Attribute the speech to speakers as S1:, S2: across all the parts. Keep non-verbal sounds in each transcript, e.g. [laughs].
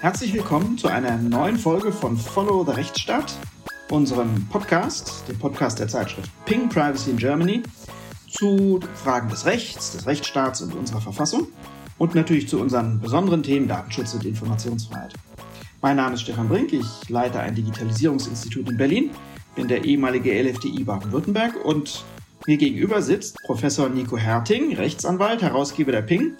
S1: Herzlich willkommen zu einer neuen Folge von Follow the Rechtsstaat, unserem Podcast, dem Podcast der Zeitschrift Ping Privacy in Germany, zu Fragen des Rechts, des Rechtsstaats und unserer Verfassung und natürlich zu unseren besonderen Themen Datenschutz und Informationsfreiheit. Mein Name ist Stefan Brink, ich leite ein Digitalisierungsinstitut in Berlin, bin der ehemalige LFDI Baden-Württemberg und mir gegenüber sitzt Professor Nico Herting, Rechtsanwalt, Herausgeber der Ping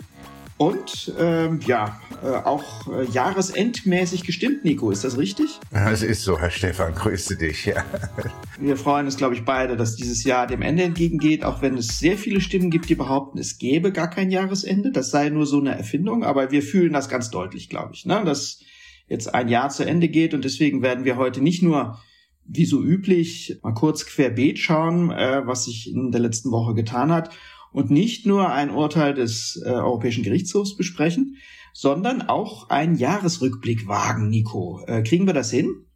S1: und ähm, ja, äh, auch äh, jahresendmäßig gestimmt, Nico. Ist das richtig?
S2: Es ist so, Herr Stefan, grüße dich. Ja.
S1: Wir freuen uns, glaube ich, beide, dass dieses Jahr dem Ende entgegengeht, auch wenn es sehr viele Stimmen gibt, die behaupten, es gäbe gar kein Jahresende. Das sei nur so eine Erfindung, aber wir fühlen das ganz deutlich, glaube ich, ne? dass jetzt ein Jahr zu Ende geht und deswegen werden wir heute nicht nur wie so üblich mal kurz querbeet schauen, äh, was sich in der letzten Woche getan hat und nicht nur ein Urteil des äh, Europäischen Gerichtshofs besprechen, sondern auch einen Jahresrückblick wagen, Nico. Äh, kriegen wir das hin?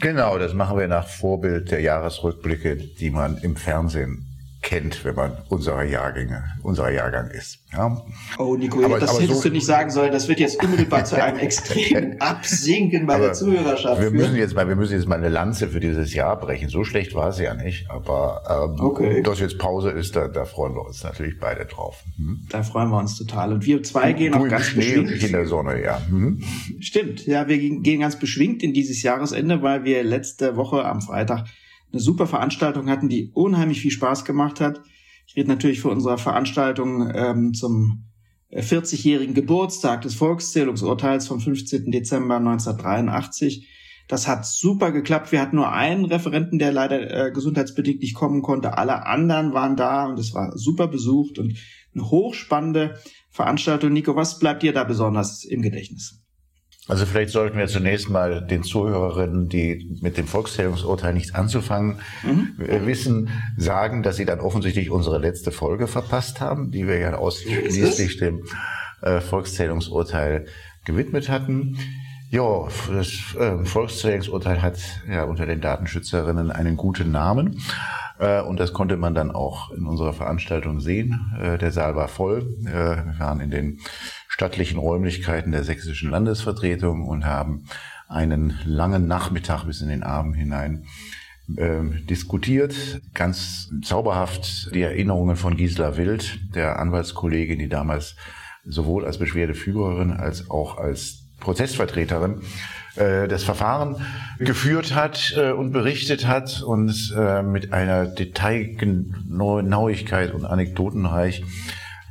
S2: Genau, das machen wir nach Vorbild der Jahresrückblicke, die man im Fernsehen kennt, wenn man unserer Jahrgänge, unserer Jahrgang ist. Ja.
S1: Oh, Nico, aber, das aber hättest so, du nicht sagen sollen. Das wird jetzt unmittelbar zu einem [laughs] extremen Absinken bei der Zuhörerschaft.
S2: Wir müssen jetzt mal, wir müssen jetzt mal eine Lanze für dieses Jahr brechen. So schlecht war es ja nicht, aber ähm, okay. dass jetzt Pause ist, da, da freuen wir uns natürlich beide drauf.
S1: Hm? Da freuen wir uns total. Und wir zwei gehen auch ganz
S2: Schnee beschwingt. in der Sonne, ja. Hm?
S1: Stimmt, ja, wir gehen ganz beschwingt in dieses Jahresende, weil wir letzte Woche am Freitag eine super Veranstaltung hatten, die unheimlich viel Spaß gemacht hat. Ich rede natürlich für unsere Veranstaltung ähm, zum 40-jährigen Geburtstag des Volkszählungsurteils vom 15. Dezember 1983. Das hat super geklappt. Wir hatten nur einen Referenten, der leider äh, gesundheitsbedingt nicht kommen konnte. Alle anderen waren da und es war super besucht und eine hochspannende Veranstaltung. Nico, was bleibt dir da besonders im Gedächtnis?
S2: Also vielleicht sollten wir zunächst mal den Zuhörerinnen, die mit dem Volkszählungsurteil nichts anzufangen mhm. wissen, sagen, dass sie dann offensichtlich unsere letzte Folge verpasst haben, die wir ja ausschließlich dem äh, Volkszählungsurteil gewidmet hatten. Ja, das äh, Volkszählungsurteil hat ja unter den Datenschützerinnen einen guten Namen. Äh, und das konnte man dann auch in unserer Veranstaltung sehen. Äh, der Saal war voll. Äh, wir waren in den stattlichen Räumlichkeiten der sächsischen Landesvertretung und haben einen langen Nachmittag bis in den Abend hinein äh, diskutiert. Ganz zauberhaft die Erinnerungen von Gisela Wild, der Anwaltskollegin, die damals sowohl als Beschwerdeführerin als auch als Prozessvertreterin äh, das Verfahren geführt hat äh, und berichtet hat und äh, mit einer Detailgenauigkeit und Anekdotenreich.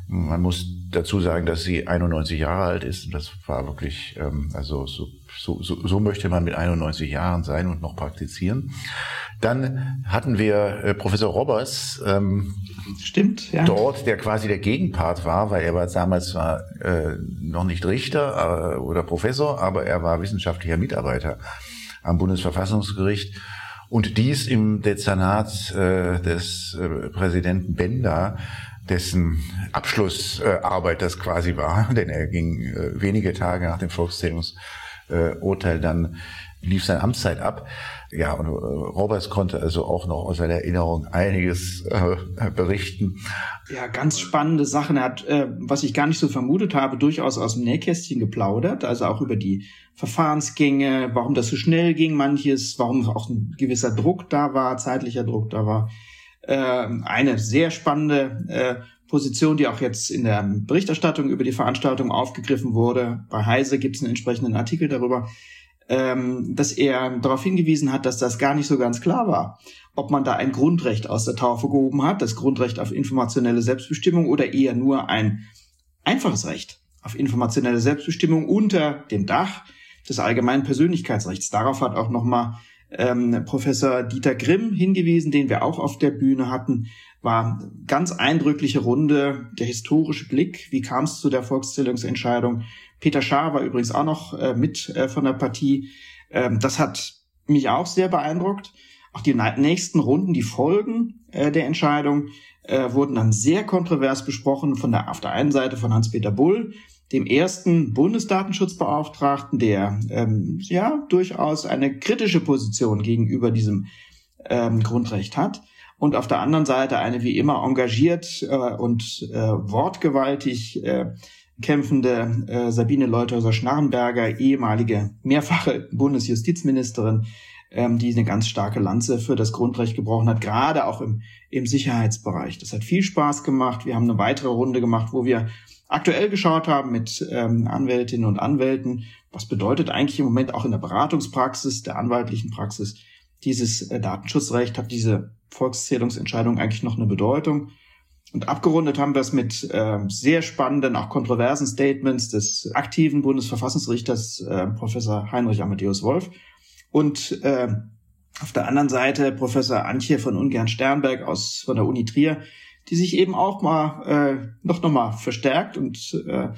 S2: Man muss dazu sagen, dass sie 91 Jahre alt ist. Das war wirklich, ähm, also so, so, so, so möchte man mit 91 Jahren sein und noch praktizieren. Dann hatten wir äh, Professor Robbers, ähm,
S1: Stimmt,
S2: ja. dort, der quasi der Gegenpart war, weil er war damals zwar äh, noch nicht Richter äh, oder Professor, aber er war wissenschaftlicher Mitarbeiter am Bundesverfassungsgericht und dies im Dezernat äh, des äh, Präsidenten Benda dessen Abschlussarbeit das quasi war, [laughs] denn er ging äh, wenige Tage nach dem Volkszählungsurteil dann lief seine Amtszeit ab. Ja, und äh, Roberts konnte also auch noch aus seiner Erinnerung einiges äh, berichten.
S1: Ja, ganz spannende Sachen. Er hat, äh, was ich gar nicht so vermutet habe, durchaus aus dem Nähkästchen geplaudert, also auch über die Verfahrensgänge, warum das so schnell ging, manches, warum auch ein gewisser Druck da war, zeitlicher Druck da war äh, eine sehr spannende äh, Position, die auch jetzt in der Berichterstattung über die Veranstaltung aufgegriffen wurde. Bei Heise gibt es einen entsprechenden Artikel darüber, ähm, dass er darauf hingewiesen hat, dass das gar nicht so ganz klar war, ob man da ein Grundrecht aus der Taufe gehoben hat, das Grundrecht auf informationelle Selbstbestimmung oder eher nur ein einfaches Recht auf informationelle Selbstbestimmung unter dem Dach des allgemeinen Persönlichkeitsrechts. Darauf hat auch nochmal ähm, Professor Dieter Grimm hingewiesen, den wir auch auf der Bühne hatten, war ganz eindrückliche Runde, der historische Blick, wie kam es zu der Volkszählungsentscheidung. Peter Schaar war übrigens auch noch äh, mit äh, von der Partie. Ähm, das hat mich auch sehr beeindruckt. Auch die nächsten Runden, die Folgen äh, der Entscheidung, äh, wurden dann sehr kontrovers besprochen von der, auf der einen Seite von Hans-Peter Bull, dem ersten Bundesdatenschutzbeauftragten, der ähm, ja durchaus eine kritische Position gegenüber diesem ähm, Grundrecht hat. Und auf der anderen Seite eine wie immer engagiert äh, und äh, wortgewaltig äh, kämpfende äh, Sabine Leuthäuser-Schnarrenberger, ehemalige mehrfache Bundesjustizministerin, ähm, die eine ganz starke Lanze für das Grundrecht gebrochen hat, gerade auch im, im Sicherheitsbereich. Das hat viel Spaß gemacht. Wir haben eine weitere Runde gemacht, wo wir aktuell geschaut haben mit ähm, Anwältinnen und Anwälten. Was bedeutet eigentlich im Moment auch in der Beratungspraxis, der anwaltlichen Praxis, dieses äh, Datenschutzrecht? Hat diese Volkszählungsentscheidung eigentlich noch eine Bedeutung? Und abgerundet haben wir es mit äh, sehr spannenden, auch kontroversen Statements des aktiven Bundesverfassungsrichters äh, Professor Heinrich Amadeus Wolf und äh, auf der anderen Seite Professor Antje von Ungern Sternberg aus von der Uni Trier, die sich eben auch mal äh, noch noch mal verstärkt und äh,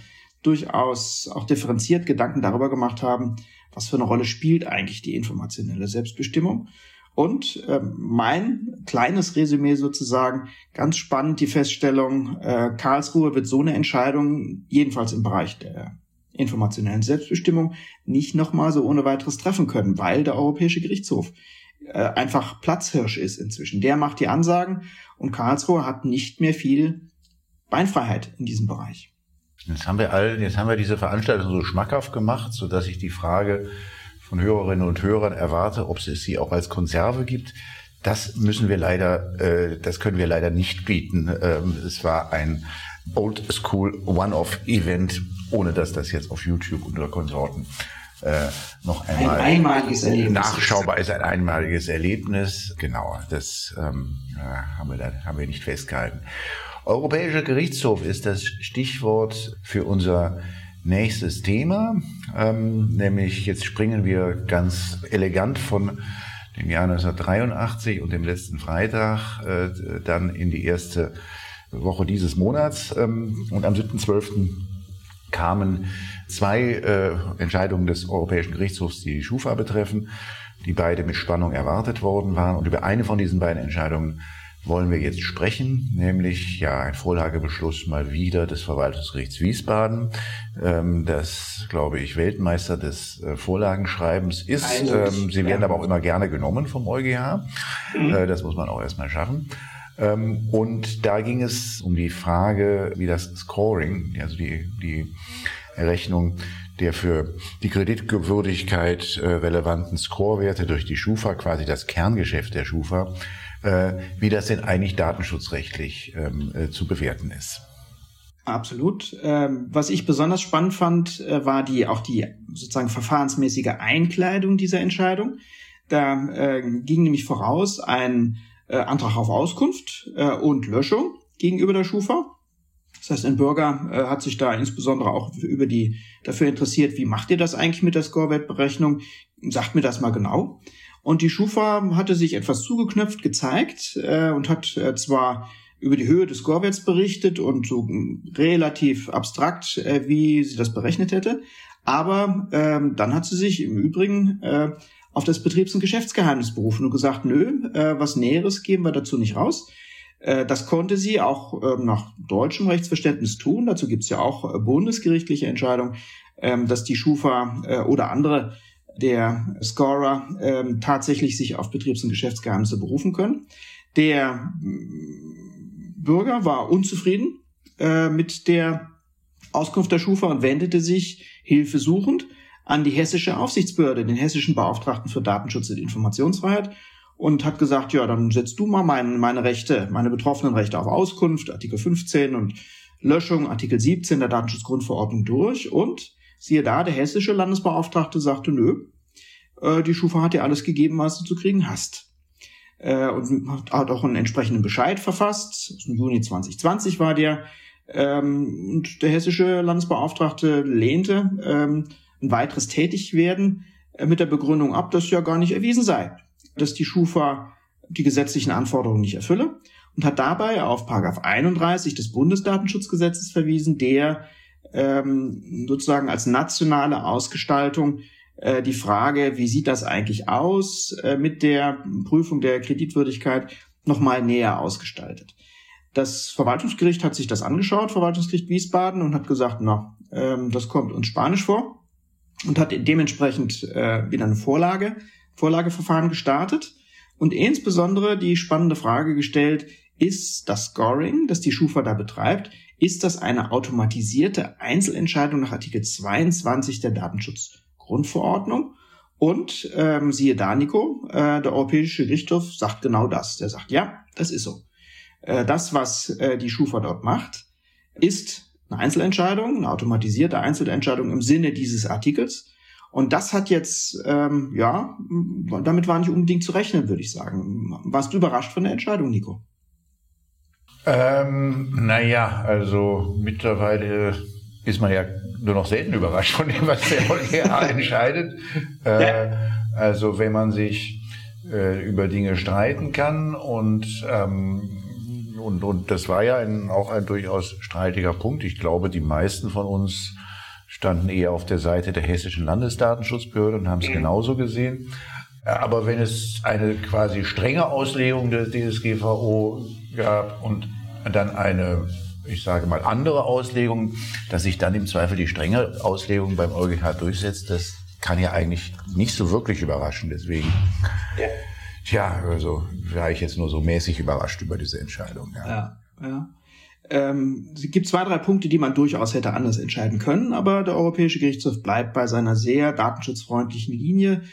S1: durchaus auch differenziert Gedanken darüber gemacht haben, was für eine Rolle spielt eigentlich die informationelle Selbstbestimmung. Und äh, mein kleines Resümee sozusagen, ganz spannend die Feststellung, äh, Karlsruhe wird so eine Entscheidung, jedenfalls im Bereich der informationellen Selbstbestimmung, nicht nochmal so ohne weiteres treffen können, weil der Europäische Gerichtshof äh, einfach Platzhirsch ist inzwischen. Der macht die Ansagen und Karlsruhe hat nicht mehr viel Beinfreiheit in diesem Bereich.
S2: Jetzt haben wir all, jetzt haben wir diese Veranstaltung so schmackhaft gemacht, so dass ich die Frage von Hörerinnen und Hörern erwarte, ob es sie auch als Konserve gibt. Das müssen wir leider, äh, das können wir leider nicht bieten. Ähm, es war ein Old School One-Off-Event, ohne dass das jetzt auf YouTube unter Konsorten äh, noch einmal ein einmaliges Erlebnis nachschaubar ist. Ein einmaliges Erlebnis. Genau, das ähm, haben, wir da, haben wir nicht festgehalten. Europäischer Gerichtshof ist das Stichwort für unser nächstes Thema. Ähm, nämlich jetzt springen wir ganz elegant von dem Jahr 1983 und dem letzten Freitag äh, dann in die erste Woche dieses Monats. Ähm, und am 7.12 kamen zwei äh, Entscheidungen des Europäischen Gerichtshofs, die die Schufa betreffen, die beide mit Spannung erwartet worden waren. Und über eine von diesen beiden Entscheidungen wollen wir jetzt sprechen, nämlich ja ein Vorlagebeschluss mal wieder des Verwaltungsgerichts Wiesbaden, ähm, das, glaube ich, Weltmeister des äh, Vorlagenschreibens ist. Ähm, sie werden aber auch immer gerne genommen vom EuGH. Mhm. Äh, das muss man auch erstmal schaffen. Ähm, und da ging es um die Frage, wie das Scoring, also die, die Errechnung der für die Kreditwürdigkeit äh, relevanten Scorewerte durch die Schufa, quasi das Kerngeschäft der Schufa, äh, wie das denn eigentlich datenschutzrechtlich ähm, äh, zu bewerten ist.
S1: Absolut. Ähm, was ich besonders spannend fand, war die auch die sozusagen verfahrensmäßige Einkleidung dieser Entscheidung. Da ging nämlich voraus ein Antrag auf Auskunft und Löschung gegenüber der Schufa. Das heißt, ein Bürger äh, hat sich da insbesondere auch über die dafür interessiert, wie macht ihr das eigentlich mit der Scorewertberechnung? Sagt mir das mal genau. Und die Schufa hatte sich etwas zugeknöpft gezeigt äh, und hat äh, zwar über die Höhe des Scorewerts berichtet und so relativ abstrakt, äh, wie sie das berechnet hätte. Aber ähm, dann hat sie sich im Übrigen äh, auf das Betriebs- und Geschäftsgeheimnis berufen und gesagt, nö, äh, was Näheres geben wir dazu nicht raus. Äh, das konnte sie auch äh, nach deutschem Rechtsverständnis tun. Dazu gibt es ja auch äh, bundesgerichtliche Entscheidungen, ähm, dass die Schufa äh, oder andere der Scorer ähm, tatsächlich sich auf Betriebs- und Geschäftsgeheimnisse berufen können. Der mm, Bürger war unzufrieden mit der Auskunft der Schufa und wendete sich hilfesuchend an die hessische Aufsichtsbehörde, den hessischen Beauftragten für Datenschutz und Informationsfreiheit und hat gesagt, ja, dann setzt du mal meine, meine Rechte, meine betroffenen Rechte auf Auskunft, Artikel 15 und Löschung, Artikel 17 der Datenschutzgrundverordnung durch. Und siehe da, der hessische Landesbeauftragte sagte, nö, äh, die Schufa hat dir alles gegeben, was du zu kriegen hast. Äh, und hat auch einen entsprechenden Bescheid verfasst, dem Juni 2020 war der, ähm, und der hessische Landesbeauftragte lehnte ähm, ein weiteres Tätigwerden äh, mit der Begründung ab, dass ja gar nicht erwiesen sei, dass die Schufa die gesetzlichen Anforderungen nicht erfülle und hat dabei auf Paragraph 31 des Bundesdatenschutzgesetzes verwiesen, der ähm, sozusagen als nationale Ausgestaltung äh, die Frage, wie sieht das eigentlich aus äh, mit der Prüfung der Kreditwürdigkeit, nochmal näher ausgestaltet. Das Verwaltungsgericht hat sich das angeschaut, Verwaltungsgericht Wiesbaden, und hat gesagt, na, ähm, das kommt uns spanisch vor und hat dementsprechend äh, wieder eine Vorlage, Vorlageverfahren gestartet und insbesondere die spannende Frage gestellt, ist das Scoring, das die Schufa da betreibt, ist das eine automatisierte Einzelentscheidung nach Artikel 22 der Datenschutzgrundverordnung. Und ähm, siehe da, Nico, äh, der Europäische Gerichtshof sagt genau das. Der sagt, ja, das ist so. Äh, das, was äh, die Schufa dort macht, ist eine Einzelentscheidung, eine automatisierte Einzelentscheidung im Sinne dieses Artikels. Und das hat jetzt, ähm, ja, damit war nicht unbedingt zu rechnen, würde ich sagen. Warst du überrascht von der Entscheidung, Nico?
S2: Ähm, naja, also mittlerweile ist man ja nur noch selten überrascht von dem, was der EuGH [laughs] entscheidet. Äh, also wenn man sich äh, über Dinge streiten kann und ähm, und, und das war ja ein, auch ein durchaus streitiger Punkt. Ich glaube, die meisten von uns standen eher auf der Seite der hessischen Landesdatenschutzbehörde und haben es mhm. genauso gesehen. Aber wenn es eine quasi strenge Auslegung des DSGVO gab und dann eine, ich sage mal, andere Auslegung, dass sich dann im Zweifel die strenge Auslegung beim EuGH durchsetzt, das kann ja eigentlich nicht so wirklich überraschen. Deswegen, ja. tja, also war ich jetzt nur so mäßig überrascht über diese Entscheidung.
S1: Ja, ja. ja. Ähm, es gibt zwei, drei Punkte, die man durchaus hätte anders entscheiden können, aber der Europäische Gerichtshof bleibt bei seiner sehr datenschutzfreundlichen Linie.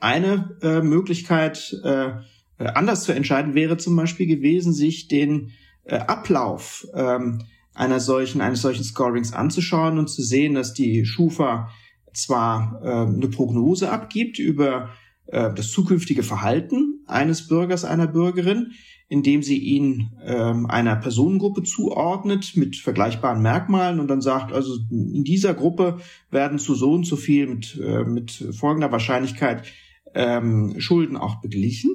S1: Eine äh, Möglichkeit, äh, anders zu entscheiden, wäre zum Beispiel gewesen, sich den äh, Ablauf ähm, einer solchen, eines solchen Scorings anzuschauen und zu sehen, dass die Schufa zwar äh, eine Prognose abgibt über äh, das zukünftige Verhalten eines Bürgers, einer Bürgerin, indem sie ihn ähm, einer Personengruppe zuordnet mit vergleichbaren Merkmalen und dann sagt, also in dieser Gruppe werden zu so und so viel mit, äh, mit folgender Wahrscheinlichkeit ähm, Schulden auch beglichen.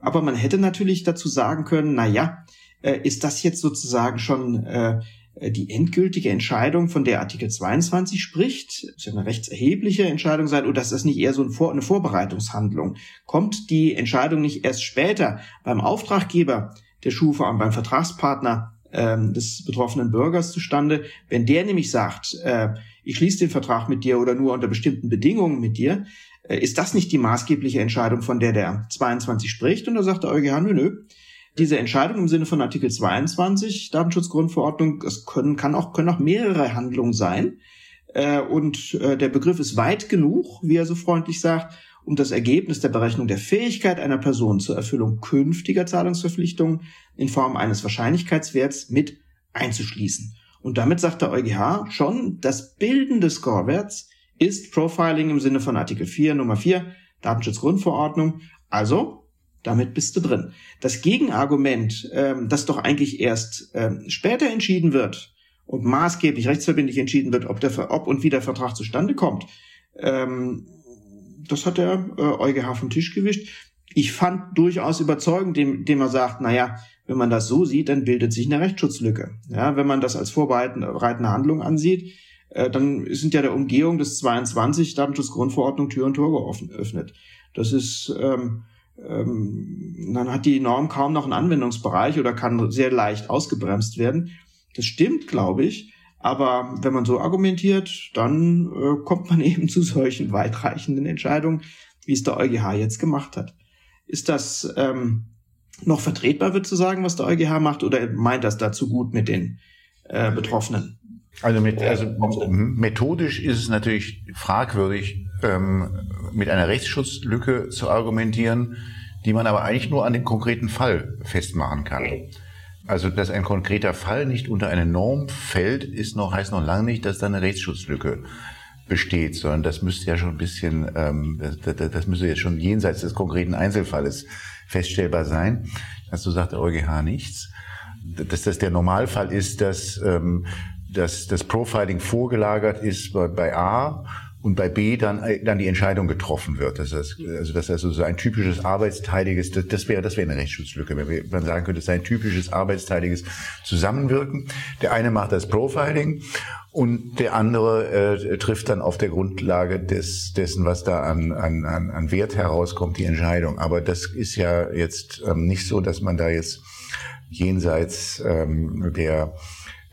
S1: Aber man hätte natürlich dazu sagen können, na ja, äh, ist das jetzt sozusagen schon äh, die endgültige Entscheidung, von der Artikel 22 spricht, das ja eine rechtserhebliche Entscheidung sein, oder ist das nicht eher so eine Vorbereitungshandlung? Kommt die Entscheidung nicht erst später beim Auftraggeber der Schufa und beim Vertragspartner ähm, des betroffenen Bürgers zustande, wenn der nämlich sagt, äh, ich schließe den Vertrag mit dir oder nur unter bestimmten Bedingungen mit dir, äh, ist das nicht die maßgebliche Entscheidung, von der der 22 spricht? Und da sagt der EuGH, nö, nö, diese Entscheidung im Sinne von Artikel 22 Datenschutzgrundverordnung, es können, kann auch, können auch mehrere Handlungen sein. Äh, und äh, der Begriff ist weit genug, wie er so freundlich sagt, um das Ergebnis der Berechnung der Fähigkeit einer Person zur Erfüllung künftiger Zahlungsverpflichtungen in Form eines Wahrscheinlichkeitswerts mit einzuschließen. Und damit sagt der EuGH schon, das Bilden des Scorewerts ist Profiling im Sinne von Artikel 4 Nummer 4 Datenschutzgrundverordnung. Also damit bist du drin. Das Gegenargument, ähm, das doch eigentlich erst ähm, später entschieden wird und maßgeblich rechtsverbindlich entschieden wird, ob, der, ob und wie der Vertrag zustande kommt, ähm, das hat der äh, EuGH vom Tisch gewischt. Ich fand durchaus überzeugend, dem, dem er sagt, naja, wenn man das so sieht, dann bildet sich eine Rechtsschutzlücke. Ja, wenn man das als vorbereitende Handlung ansieht, äh, dann sind ja der Umgehung des 22 Datenschutzgrundverordnung Tür und Tor geöffnet. Das ist ähm, ähm, dann hat die Norm kaum noch einen Anwendungsbereich oder kann sehr leicht ausgebremst werden. Das stimmt, glaube ich. Aber wenn man so argumentiert, dann äh, kommt man [laughs] eben zu solchen weitreichenden Entscheidungen, wie es der EuGH jetzt gemacht hat. Ist das ähm, noch vertretbar, wird zu sagen, was der EuGH macht, oder meint das dazu gut mit den äh, Betroffenen?
S2: Also, mit, also methodisch ist es natürlich fragwürdig, ähm, mit einer Rechtsschutzlücke zu argumentieren, die man aber eigentlich nur an dem konkreten Fall festmachen kann. Also, dass ein konkreter Fall nicht unter eine Norm fällt, ist noch, heißt noch lange nicht, dass da eine Rechtsschutzlücke besteht, sondern das müsste ja schon ein bisschen, ähm, das, das, das müsste jetzt schon jenseits des konkreten Einzelfalles feststellbar sein. Dazu sagt der EuGH nichts. Dass das der Normalfall ist, dass, ähm, dass das Profiling vorgelagert ist bei, bei A und bei B dann, äh, dann die Entscheidung getroffen wird. Das heißt, also das ist so ein typisches arbeitsteiliges, das, das wäre das wäre eine Rechtsschutzlücke, wenn man sagen könnte, es ist ein typisches arbeitsteiliges Zusammenwirken. Der eine macht das Profiling und der andere äh, trifft dann auf der Grundlage des, dessen, was da an, an, an Wert herauskommt, die Entscheidung. Aber das ist ja jetzt ähm, nicht so, dass man da jetzt jenseits ähm, der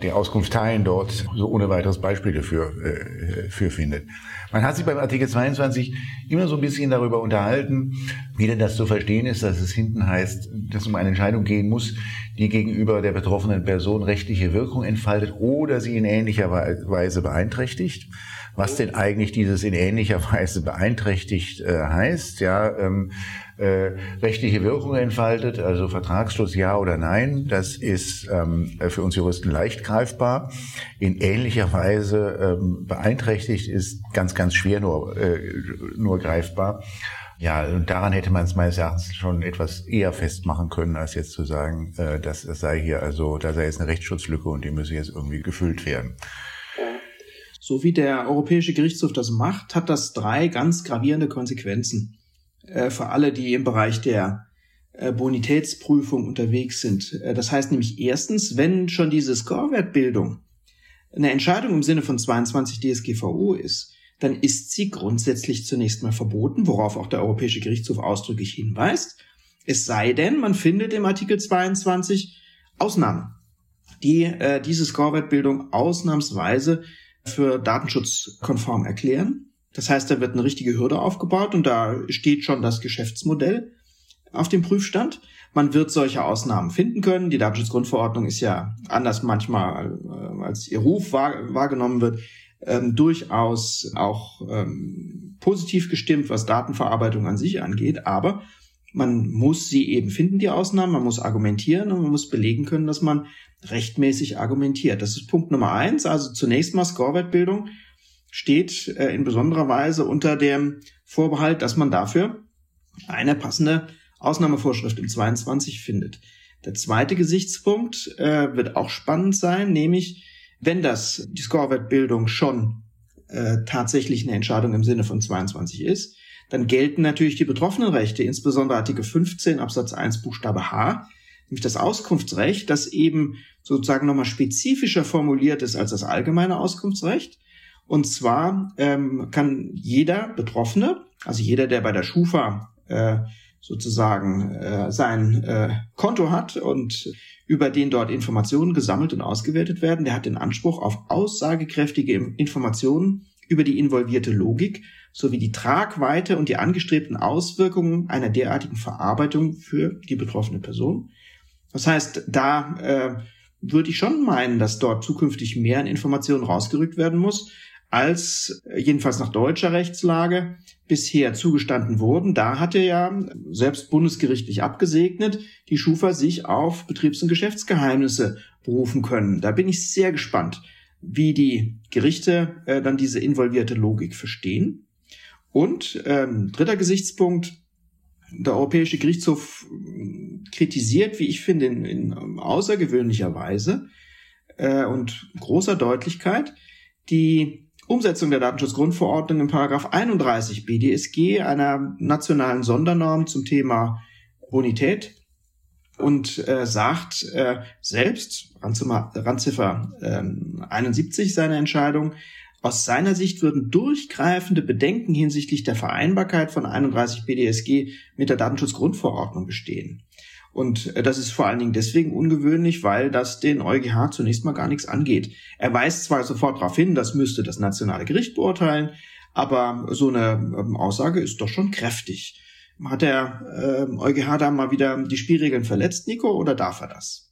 S2: der Auskunft teilen dort so ohne weiteres Beispiele für, äh, für findet. Man hat sich beim Artikel 22 immer so ein bisschen darüber unterhalten, wie denn das zu verstehen ist, dass es hinten heißt, dass es um eine Entscheidung gehen muss, die gegenüber der betroffenen Person rechtliche Wirkung entfaltet oder sie in ähnlicher Weise beeinträchtigt. Was denn eigentlich dieses in ähnlicher Weise beeinträchtigt äh, heißt, ja, ähm, äh, rechtliche Wirkung entfaltet, also Vertragsschluss ja oder nein, das ist ähm, für uns Juristen leicht greifbar. In ähnlicher Weise ähm, beeinträchtigt ist ganz, ganz schwer nur, äh, nur greifbar. Ja, und daran hätte man es meines Erachtens schon etwas eher festmachen können, als jetzt zu sagen, äh, dass es sei hier also, da sei jetzt eine Rechtsschutzlücke und die müsse jetzt irgendwie gefüllt werden.
S1: So wie der Europäische Gerichtshof das macht, hat das drei ganz gravierende Konsequenzen äh, für alle, die im Bereich der äh, Bonitätsprüfung unterwegs sind. Äh, das heißt nämlich erstens, wenn schon diese Scorewertbildung eine Entscheidung im Sinne von 22 DSGVO ist, dann ist sie grundsätzlich zunächst mal verboten, worauf auch der Europäische Gerichtshof ausdrücklich hinweist. Es sei denn, man findet im Artikel 22 Ausnahmen, die äh, diese Scorewertbildung ausnahmsweise für datenschutzkonform erklären. Das heißt, da wird eine richtige Hürde aufgebaut und da steht schon das Geschäftsmodell auf dem Prüfstand. Man wird solche Ausnahmen finden können. Die Datenschutzgrundverordnung ist ja anders manchmal, äh, als ihr Ruf wahrgenommen wird ähm, durchaus auch ähm, positiv gestimmt, was Datenverarbeitung an sich angeht, aber man muss sie eben finden, die Ausnahmen, man muss argumentieren und man muss belegen können, dass man rechtmäßig argumentiert. Das ist Punkt Nummer eins. Also zunächst mal Scorewertbildung steht äh, in besonderer Weise unter dem Vorbehalt, dass man dafür eine passende Ausnahmevorschrift im 22 findet. Der zweite Gesichtspunkt äh, wird auch spannend sein, nämlich wenn das die Scorewertbildung schon äh, tatsächlich eine Entscheidung im Sinne von 22 ist, dann gelten natürlich die betroffenen Rechte, insbesondere Artikel 15 Absatz 1 Buchstabe H, nämlich das Auskunftsrecht, das eben sozusagen nochmal spezifischer formuliert ist als das allgemeine Auskunftsrecht. Und zwar ähm, kann jeder Betroffene, also jeder, der bei der Schufa äh, sozusagen äh, sein äh, Konto hat und über den dort Informationen gesammelt und ausgewertet werden. Der hat den Anspruch auf aussagekräftige Informationen über die involvierte Logik sowie die Tragweite und die angestrebten Auswirkungen einer derartigen Verarbeitung für die betroffene Person. Das heißt, da äh, würde ich schon meinen, dass dort zukünftig mehr an Informationen rausgerückt werden muss, als jedenfalls nach deutscher Rechtslage bisher zugestanden wurden. Da hatte ja selbst bundesgerichtlich abgesegnet, die Schufa sich auf Betriebs- und Geschäftsgeheimnisse berufen können. Da bin ich sehr gespannt, wie die Gerichte äh, dann diese involvierte Logik verstehen. Und ähm, dritter Gesichtspunkt, der Europäische Gerichtshof kritisiert, wie ich finde, in, in außergewöhnlicher Weise äh, und großer Deutlichkeit die Umsetzung der Datenschutzgrundverordnung in Paragraph 31 BDSG, einer nationalen Sondernorm zum Thema Bonität und äh, sagt äh, selbst, Randziffer äh, 71 seiner Entscheidung, aus seiner Sicht würden durchgreifende Bedenken hinsichtlich der Vereinbarkeit von 31 BDSG mit der Datenschutzgrundverordnung bestehen. Und äh, das ist vor allen Dingen deswegen ungewöhnlich, weil das den EuGH zunächst mal gar nichts angeht. Er weist zwar sofort darauf hin, das müsste das nationale Gericht beurteilen, aber so eine ähm, Aussage ist doch schon kräftig. Hat der äh, EuGH da mal wieder die Spielregeln verletzt, Nico, oder darf er das?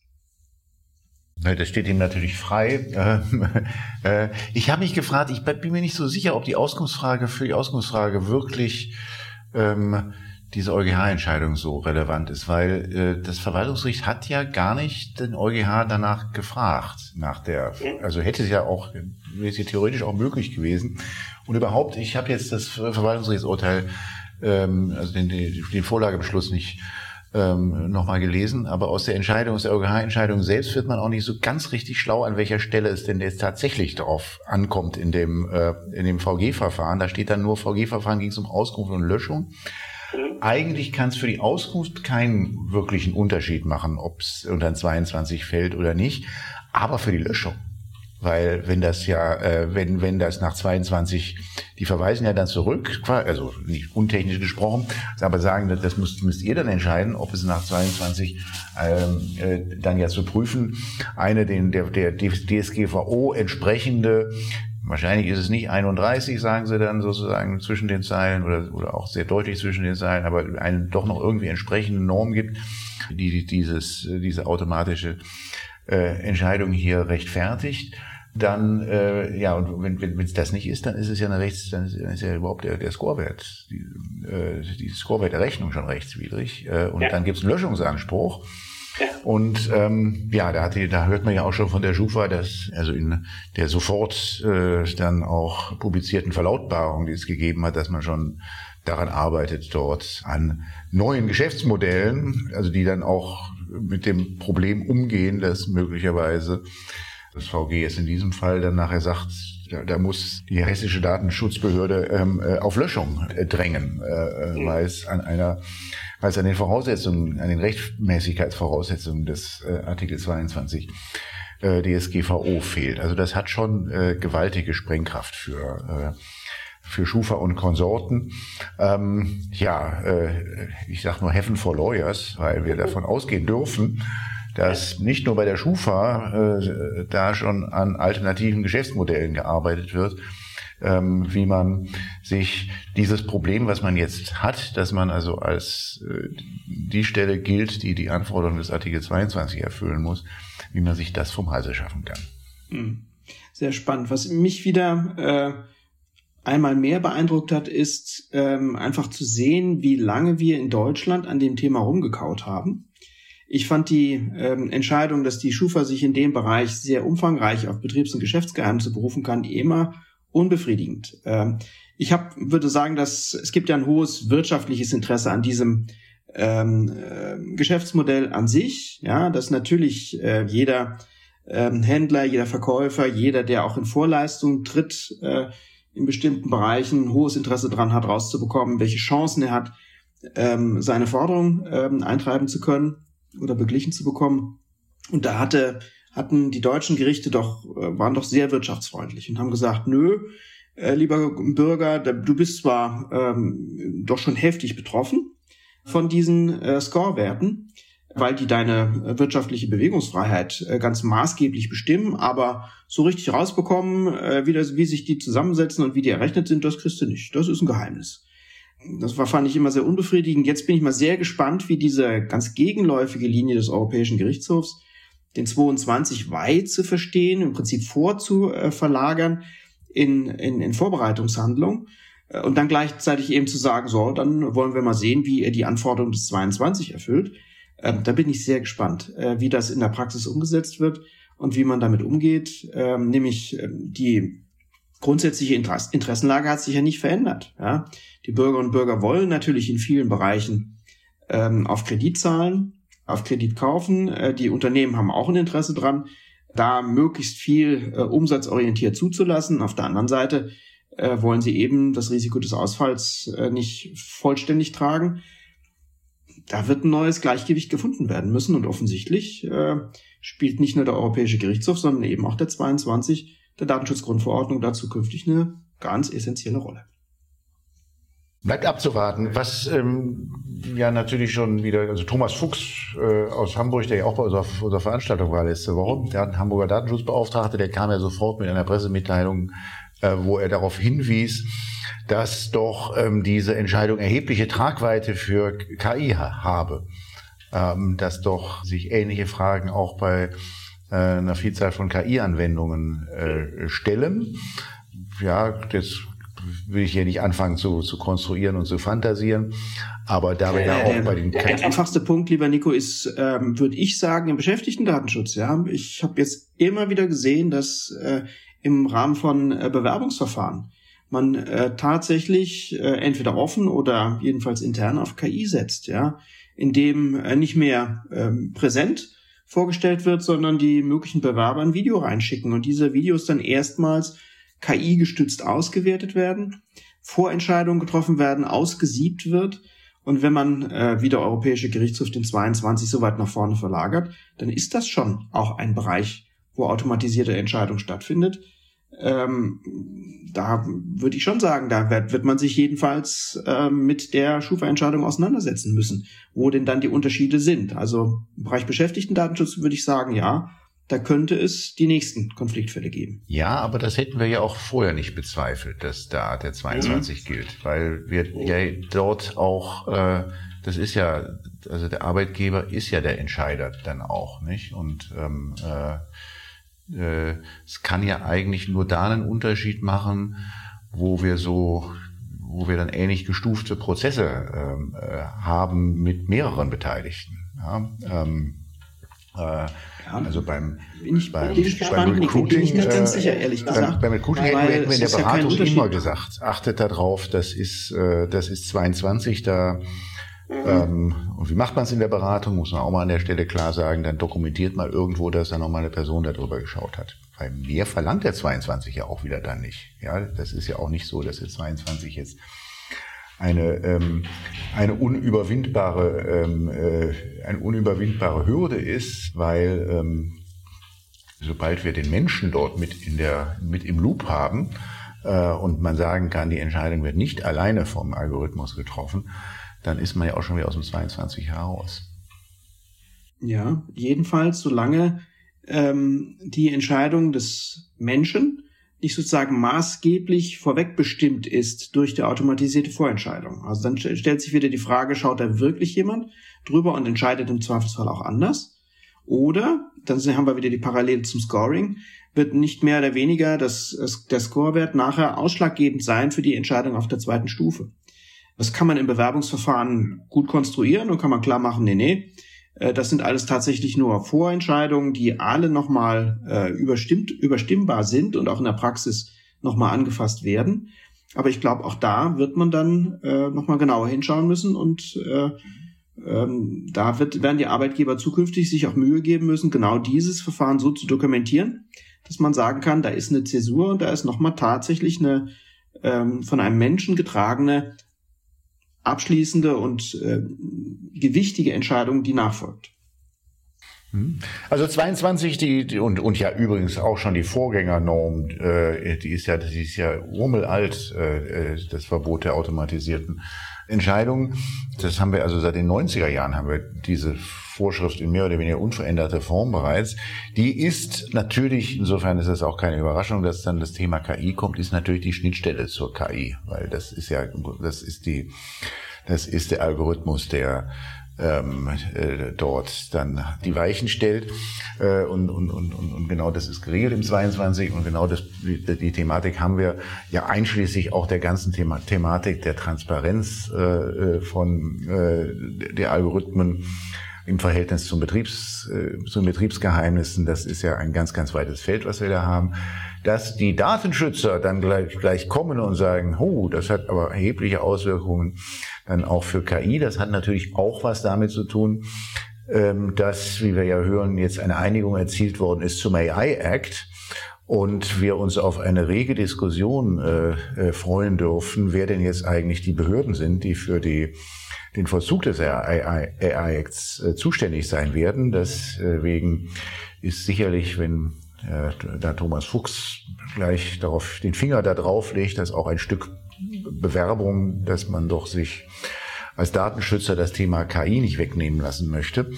S2: Das steht ihm natürlich frei. [laughs] Äh, ich habe mich gefragt, ich bin mir nicht so sicher, ob die Auskunftsfrage für die Auskunftsfrage wirklich ähm, diese EuGH-Entscheidung so relevant ist, weil äh, das Verwaltungsgericht hat ja gar nicht den EuGH danach gefragt, nach der, also hätte es ja auch, wäre es ja theoretisch auch möglich gewesen. Und überhaupt, ich habe jetzt das Verwaltungsgerichtsurteil, ähm, also den, den, Vorlagebeschluss nicht ähm, nochmal gelesen, aber aus der Entscheidung, aus der EuGH-Entscheidung selbst wird man auch nicht so ganz richtig schlau, an welcher Stelle es denn jetzt tatsächlich drauf ankommt in dem, äh, in dem VG-Verfahren. Da steht dann nur VG-Verfahren ging es um Auskunft und Löschung eigentlich kann es für die Auskunft keinen wirklichen Unterschied machen, ob es unter ein 22 fällt oder nicht, aber für die Löschung. weil wenn das ja, äh, wenn wenn das nach 22, die verweisen ja dann zurück, also nicht untechnisch gesprochen, aber sagen, das müsst, müsst ihr dann entscheiden, ob es nach 22 ähm, äh, dann ja zu prüfen eine den der der DSGVO entsprechende Wahrscheinlich ist es nicht 31, sagen sie dann sozusagen zwischen den Zeilen oder, oder auch sehr deutlich zwischen den Zeilen, aber eine doch noch irgendwie entsprechende Norm gibt, die dieses, diese automatische äh, Entscheidung hier rechtfertigt dann äh, ja und wenn wenn es das nicht ist, dann ist es ja eine Rechts, dann ist, dann ist ja überhaupt der, der Scorewert, die, äh, die Scorewert der Rechnung schon rechtswidrig äh, und ja. dann gibt es einen Löschungsanspruch. Ja. Und ähm, ja, da, hat die, da hört man ja auch schon von der Schufa, dass also in der sofort äh, dann auch publizierten Verlautbarung, die es gegeben hat, dass man schon daran arbeitet, dort an neuen Geschäftsmodellen, also die dann auch mit dem Problem umgehen, dass möglicherweise das VG jetzt in diesem Fall dann nachher sagt, da, da muss die hessische Datenschutzbehörde ähm, äh, auf Löschung äh, drängen, äh, mhm. weil es an einer, weil an den Voraussetzungen, an den Rechtmäßigkeitsvoraussetzungen des äh, Artikel 22 äh, DSGVO fehlt. Also das hat schon äh, gewaltige Sprengkraft für äh, für Schufa und Konsorten. Ähm, ja, äh, ich sage nur Heaven for Lawyers, weil wir davon ausgehen dürfen, dass nicht nur bei der Schufa äh, da schon an alternativen Geschäftsmodellen gearbeitet wird, ähm, wie man sich dieses Problem, was man jetzt hat, dass man also als äh, die Stelle gilt, die die Anforderungen des Artikel 22 erfüllen muss, wie man sich das vom Halse schaffen kann.
S1: Hm. Sehr spannend. Was mich wieder äh, einmal mehr beeindruckt hat, ist ähm, einfach zu sehen, wie lange wir in Deutschland an dem Thema rumgekaut haben ich fand die ähm, Entscheidung, dass die Schufa sich in dem Bereich sehr umfangreich auf Betriebs- und Geschäftsgeheimnisse berufen kann, immer unbefriedigend. Ähm, ich hab, würde sagen, dass es gibt ja ein hohes wirtschaftliches Interesse an diesem ähm, äh, Geschäftsmodell an sich. Ja, dass natürlich äh, jeder ähm, Händler, jeder Verkäufer, jeder, der auch in Vorleistung tritt, äh, in bestimmten Bereichen hohes Interesse daran hat, rauszubekommen, welche Chancen er hat, ähm, seine Forderung ähm, eintreiben zu können oder beglichen zu bekommen. Und da hatte, hatten die deutschen Gerichte doch, äh, waren doch sehr wirtschaftsfreundlich und haben gesagt, nö, äh, lieber Bürger, du bist zwar ähm, doch schon heftig betroffen von diesen äh, Score-Werten, weil die deine äh, wirtschaftliche Bewegungsfreiheit ganz maßgeblich bestimmen, aber so richtig rausbekommen, wie, das, wie sich die zusammensetzen und wie die errechnet sind, das kriegst du nicht. Das ist ein Geheimnis. Das war, fand ich immer sehr unbefriedigend. Jetzt bin ich mal sehr gespannt, wie diese ganz gegenläufige Linie des Europäischen Gerichtshofs, den 22 weit zu verstehen, im Prinzip vorzuverlagern in, in, in Vorbereitungshandlungen äh, und dann gleichzeitig eben zu sagen, so, dann wollen wir mal sehen, wie er die Anforderungen des 22 erfüllt. Ähm, da bin ich sehr gespannt, äh, wie das in der Praxis umgesetzt wird und wie man damit umgeht, ähm, nämlich ähm, die grundsätzliche Interessenlage hat sich ja nicht verändert. Ja? Die Bürgerinnen und Bürger wollen natürlich in vielen Bereichen ähm, auf Kredit zahlen, auf Kredit kaufen. Äh, die Unternehmen haben auch ein Interesse dran, da möglichst viel äh, umsatzorientiert zuzulassen. Auf der anderen Seite äh, wollen sie eben das Risiko des Ausfalls nicht vollständig tragen. Da wird ein neues Gleichgewicht gefunden werden müssen und offensichtlich spielt nicht nur der Europäische Gerichtshof, sondern eben auch der 22 der Datenschutzgrundverordnung da zukünftig eine ganz essentielle Rolle.
S2: Bleibt abzuwarten, was ähm, ja natürlich schon wieder, also Thomas Fuchs äh, aus Hamburg, der ja auch bei unserer, unserer Veranstaltung war letzte Woche, der Hamburger Datenschutzbeauftragte, der kam ja sofort mit einer Pressemitteilung, äh, wo er darauf hinwies, dass doch ähm, diese Entscheidung erhebliche Tragweite für KI habe, ähm, dass doch sich ähnliche Fragen auch bei äh, einer Vielzahl von KI-Anwendungen äh, stellen. Ja, das will ich hier nicht anfangen zu, zu konstruieren und zu fantasieren. Aber da wir ja auch bei den
S1: Der einfachste Punkt, lieber Nico, ist, ähm, würde ich sagen, im Beschäftigten-Datenschutz. Ja, ich habe jetzt immer wieder gesehen, dass äh, im Rahmen von äh, Bewerbungsverfahren man äh, tatsächlich äh, entweder offen oder jedenfalls intern auf KI setzt, ja, indem äh, nicht mehr ähm, präsent vorgestellt wird, sondern die möglichen Bewerber ein Video reinschicken und diese Videos dann erstmals KI-gestützt ausgewertet werden, Vorentscheidungen getroffen werden, ausgesiebt wird. Und wenn man, äh, wie der Europäische Gerichtshof den 22 so weit nach vorne verlagert, dann ist das schon auch ein Bereich, wo automatisierte Entscheidung stattfindet. Ähm, da würde ich schon sagen, da wird, wird man sich jedenfalls ähm, mit der Schufa-Entscheidung auseinandersetzen müssen, wo denn dann die Unterschiede sind. Also im Bereich Beschäftigtendatenschutz würde ich sagen, ja, da könnte es die nächsten Konfliktfälle geben.
S2: Ja, aber das hätten wir ja auch vorher nicht bezweifelt, dass da der 22 mhm. gilt, weil wir ja dort auch, äh, das ist ja, also der Arbeitgeber ist ja der Entscheider dann auch, nicht? Und ähm, äh, äh, es kann ja eigentlich nur da einen Unterschied machen, wo wir so wo wir dann ähnlich gestufte Prozesse ähm, äh, haben mit mehreren Beteiligten. Ja? Ähm, äh, also beim,
S1: ich, beim, beim Recruiting, ich nicht ganz sicher, ehrlich gesagt.
S2: Beim, beim Recruiting hätten wir in der Beratung ja immer gesagt, achtet darauf, das ist, äh, das ist 22, da ähm, und wie macht man es in der Beratung, muss man auch mal an der Stelle klar sagen, dann dokumentiert mal irgendwo, dass da nochmal eine Person darüber geschaut hat. Weil mehr verlangt der 22 ja auch wieder dann nicht. Ja, das ist ja auch nicht so, dass der 22 jetzt eine, ähm, eine unüberwindbare, ähm, äh, eine unüberwindbare Hürde ist, weil ähm, sobald wir den Menschen dort mit in der mit im Loop haben äh, und man sagen kann, die Entscheidung wird nicht alleine vom Algorithmus getroffen, dann ist man ja auch schon wieder aus dem 22 heraus.
S1: Ja, jedenfalls solange ähm, die Entscheidung des Menschen nicht sozusagen maßgeblich vorwegbestimmt ist durch die automatisierte Vorentscheidung. Also dann stellt sich wieder die Frage, schaut da wirklich jemand drüber und entscheidet im Zweifelsfall auch anders? Oder, dann haben wir wieder die Parallele zum Scoring, wird nicht mehr oder weniger das, der Scorewert nachher ausschlaggebend sein für die Entscheidung auf der zweiten Stufe. Das kann man im Bewerbungsverfahren gut konstruieren und kann man klar machen, nee, nee, das sind alles tatsächlich nur Vorentscheidungen, die alle nochmal äh, überstimmt, überstimmbar sind und auch in der Praxis nochmal angefasst werden. Aber ich glaube, auch da wird man dann äh, nochmal genauer hinschauen müssen und äh, ähm, da wird, werden die Arbeitgeber zukünftig sich auch Mühe geben müssen, genau dieses Verfahren so zu dokumentieren, dass man sagen kann, da ist eine Zäsur und da ist nochmal tatsächlich eine ähm, von einem Menschen getragene abschließende und äh, gewichtige Entscheidung, die nachfolgt.
S2: Hm. Also 22 die, die und und ja übrigens auch schon die Vorgängernorm, äh, die ist ja die ist ja urmelalt, äh, äh das Verbot der automatisierten Entscheidungen. Das haben wir also seit den 90er Jahren haben wir diese Vorschrift in mehr oder weniger unveränderter Form bereits. Die ist natürlich, insofern ist es auch keine Überraschung, dass dann das Thema KI kommt, ist natürlich die Schnittstelle zur KI, weil das ist ja, das ist die, das ist der Algorithmus, der ähm, äh, dort dann die Weichen stellt. Äh, und, und, und, und genau das ist geregelt im 22 und genau das, die, die Thematik haben wir ja einschließlich auch der ganzen Thema, Thematik der Transparenz äh, äh von äh, der Algorithmen im Verhältnis zum Betriebs, äh, zu Betriebsgeheimnissen. Das ist ja ein ganz, ganz weites Feld, was wir da haben. Dass die Datenschützer dann gleich, gleich kommen und sagen, oh, das hat aber erhebliche Auswirkungen dann auch für KI. Das hat natürlich auch was damit zu tun, ähm, dass, wie wir ja hören, jetzt eine Einigung erzielt worden ist zum AI Act und wir uns auf eine rege Diskussion äh, äh, freuen dürfen, wer denn jetzt eigentlich die Behörden sind, die für die den Vollzug des AI, AI Acts äh, zuständig sein werden. Deswegen ist sicherlich, wenn äh, da Thomas Fuchs gleich darauf den Finger da drauf legt, dass auch ein Stück Bewerbung, dass man doch sich als Datenschützer das Thema KI nicht wegnehmen lassen möchte.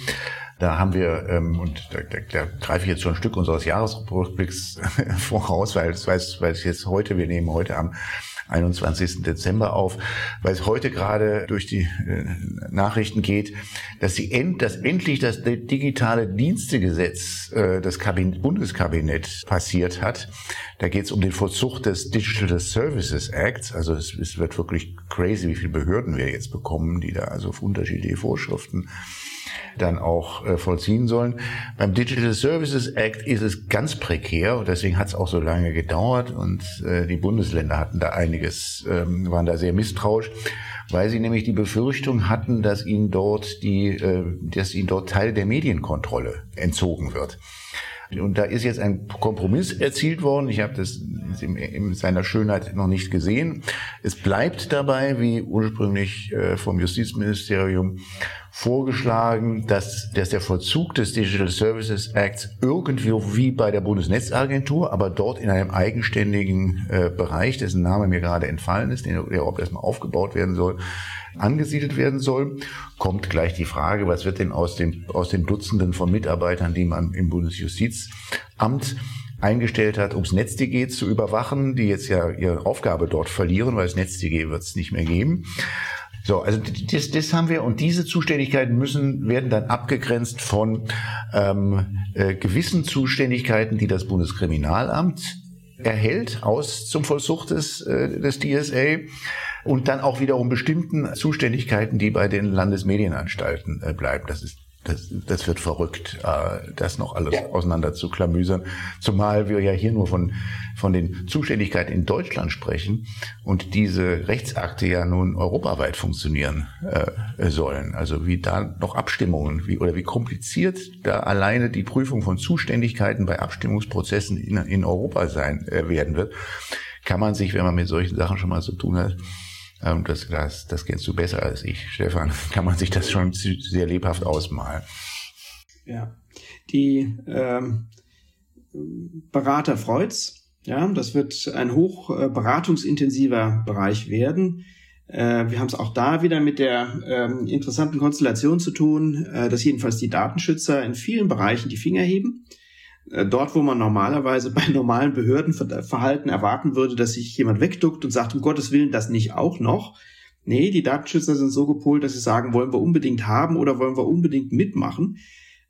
S2: Da haben wir, ähm, und da, da, da greife ich jetzt schon ein Stück unseres Jahresrückblicks [laughs] voraus, weil es jetzt heute, wir nehmen heute am 21. Dezember auf, weil es heute gerade durch die äh, Nachrichten geht, dass sie end, dass endlich das digitale Dienstegesetz äh, des Kabin Bundeskabinett passiert hat. Da geht es um den Vollzug des Digital Services Acts. Also es, es wird wirklich crazy, wie viele Behörden wir jetzt bekommen, die da also unterschiedliche Vorschriften dann auch äh, vollziehen sollen. Beim Digital Services Act ist es ganz prekär und deswegen hat es auch so lange gedauert und äh, die Bundesländer hatten da einiges, ähm, waren da sehr misstrauisch, weil sie nämlich die Befürchtung hatten, dass ihnen dort die, äh, dass ihnen dort Teil der Medienkontrolle entzogen wird. Und da ist jetzt ein Kompromiss erzielt worden. Ich habe das in, in seiner Schönheit noch nicht gesehen. Es bleibt dabei, wie ursprünglich äh, vom Justizministerium vorgeschlagen, dass, dass der Vollzug des Digital Services Acts irgendwie wie bei der Bundesnetzagentur, aber dort in einem eigenständigen äh, Bereich, dessen Name mir gerade entfallen ist, der überhaupt erstmal aufgebaut werden soll, angesiedelt werden soll. Kommt gleich die Frage, was wird denn aus, dem, aus den Dutzenden von Mitarbeitern, die man im Bundesjustizamt eingestellt hat, ums NetzDG zu überwachen, die jetzt ja ihre Aufgabe dort verlieren, weil das NetzDG wird es nicht mehr geben. So, also das, das haben wir und diese Zuständigkeiten müssen werden dann abgegrenzt von ähm, äh, gewissen Zuständigkeiten, die das Bundeskriminalamt erhält aus zum Vollzug des, äh, des DSA und dann auch wiederum bestimmten Zuständigkeiten, die bei den Landesmedienanstalten äh, bleiben. Das ist das, das wird verrückt, äh, das noch alles ja. auseinander zu klamüsern. Zumal wir ja hier nur von, von den Zuständigkeiten in Deutschland sprechen und diese Rechtsakte ja nun europaweit funktionieren äh, sollen. Also wie da noch Abstimmungen, wie, oder wie kompliziert da alleine die Prüfung von Zuständigkeiten bei Abstimmungsprozessen in, in Europa sein äh, werden wird, kann man sich, wenn man mit solchen Sachen schon mal zu tun hat, das, das, das kennst du besser als ich, Stefan. [laughs] Kann man sich das schon sehr lebhaft ausmalen.
S1: Ja, die ähm, Berater Freuds, ja, das wird ein hoch äh, beratungsintensiver Bereich werden. Äh, wir haben es auch da wieder mit der ähm, interessanten Konstellation zu tun, äh, dass jedenfalls die Datenschützer in vielen Bereichen die Finger heben dort, wo man normalerweise [laughs] bei normalen Behördenverhalten erwarten würde, dass sich jemand wegduckt und sagt, um Gottes Willen, das nicht auch noch. Nee, die Datenschützer sind so gepolt, dass sie sagen, wollen wir unbedingt haben oder wollen wir unbedingt mitmachen.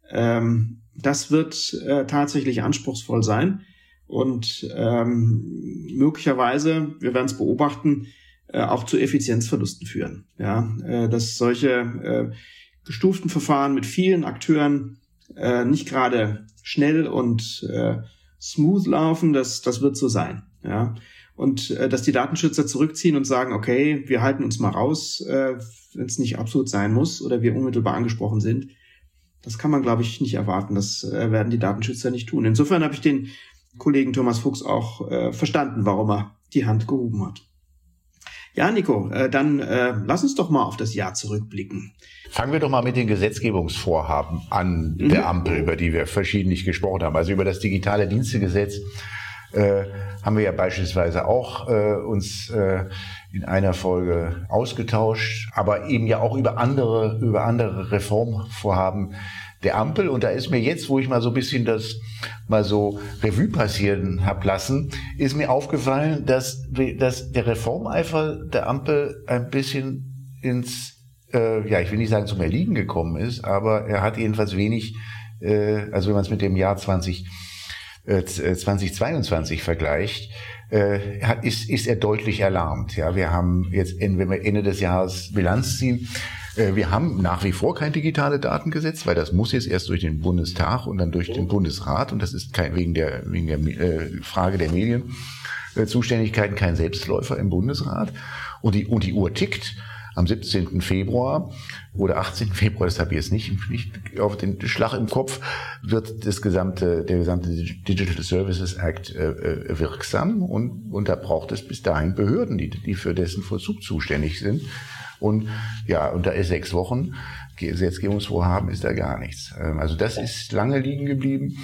S1: Ähm, das wird äh, tatsächlich anspruchsvoll sein und ähm, möglicherweise, wir werden es beobachten, äh, auch zu Effizienzverlusten führen. Ja, äh, dass solche äh, gestuften Verfahren mit vielen Akteuren äh, nicht gerade schnell und äh, smooth laufen, das, das wird so sein. Ja. Und äh, dass die Datenschützer zurückziehen und sagen, okay, wir halten uns mal raus, äh, wenn es nicht absolut sein muss oder wir unmittelbar angesprochen sind. Das kann man, glaube ich, nicht erwarten. Das äh, werden die Datenschützer nicht tun. Insofern habe ich den Kollegen Thomas Fuchs auch äh, verstanden, warum er die Hand gehoben hat. Ja, Nico, äh, dann äh, lass uns doch mal auf das Jahr zurückblicken.
S2: Fangen wir doch mal mit den Gesetzgebungsvorhaben an mhm. der Ampel, über die wir verschiedentlich gesprochen haben. Also über das digitale Dienstegesetz äh, haben wir ja beispielsweise auch äh, uns äh, in einer Folge ausgetauscht, aber eben ja auch über andere, über andere Reformvorhaben der Ampel. Und da ist mir jetzt, wo ich mal so ein bisschen das mal so Revue passieren hab lassen, ist mir aufgefallen, dass, dass der Reformeifer der Ampel ein bisschen ins, äh, ja, ich will nicht sagen zum Erliegen gekommen ist, aber er hat jedenfalls wenig, äh, also wenn man es mit dem Jahr 20, äh, 2022 vergleicht, äh, ist, ist er deutlich erlahmt. Ja, wir haben jetzt, wenn wir Ende des Jahres Bilanz ziehen, äh, wir haben nach wie vor kein digitales Datengesetz, weil das muss jetzt erst durch den Bundestag und dann durch den Bundesrat und das ist kein, wegen der, wegen der äh, Frage der Medienzuständigkeiten kein Selbstläufer im Bundesrat. Und die, und die Uhr tickt. Am 17. Februar oder 18. Februar, das habe ich jetzt nicht, nicht auf den Schlag im Kopf, wird das gesamte, der gesamte Digital Services Act äh, äh, wirksam und, und da braucht es bis dahin Behörden, die, die für dessen Vollzug zuständig sind. Und ja, unter sechs Wochen Gesetzgebungsvorhaben ist da gar nichts. Ähm, also das ist lange liegen geblieben.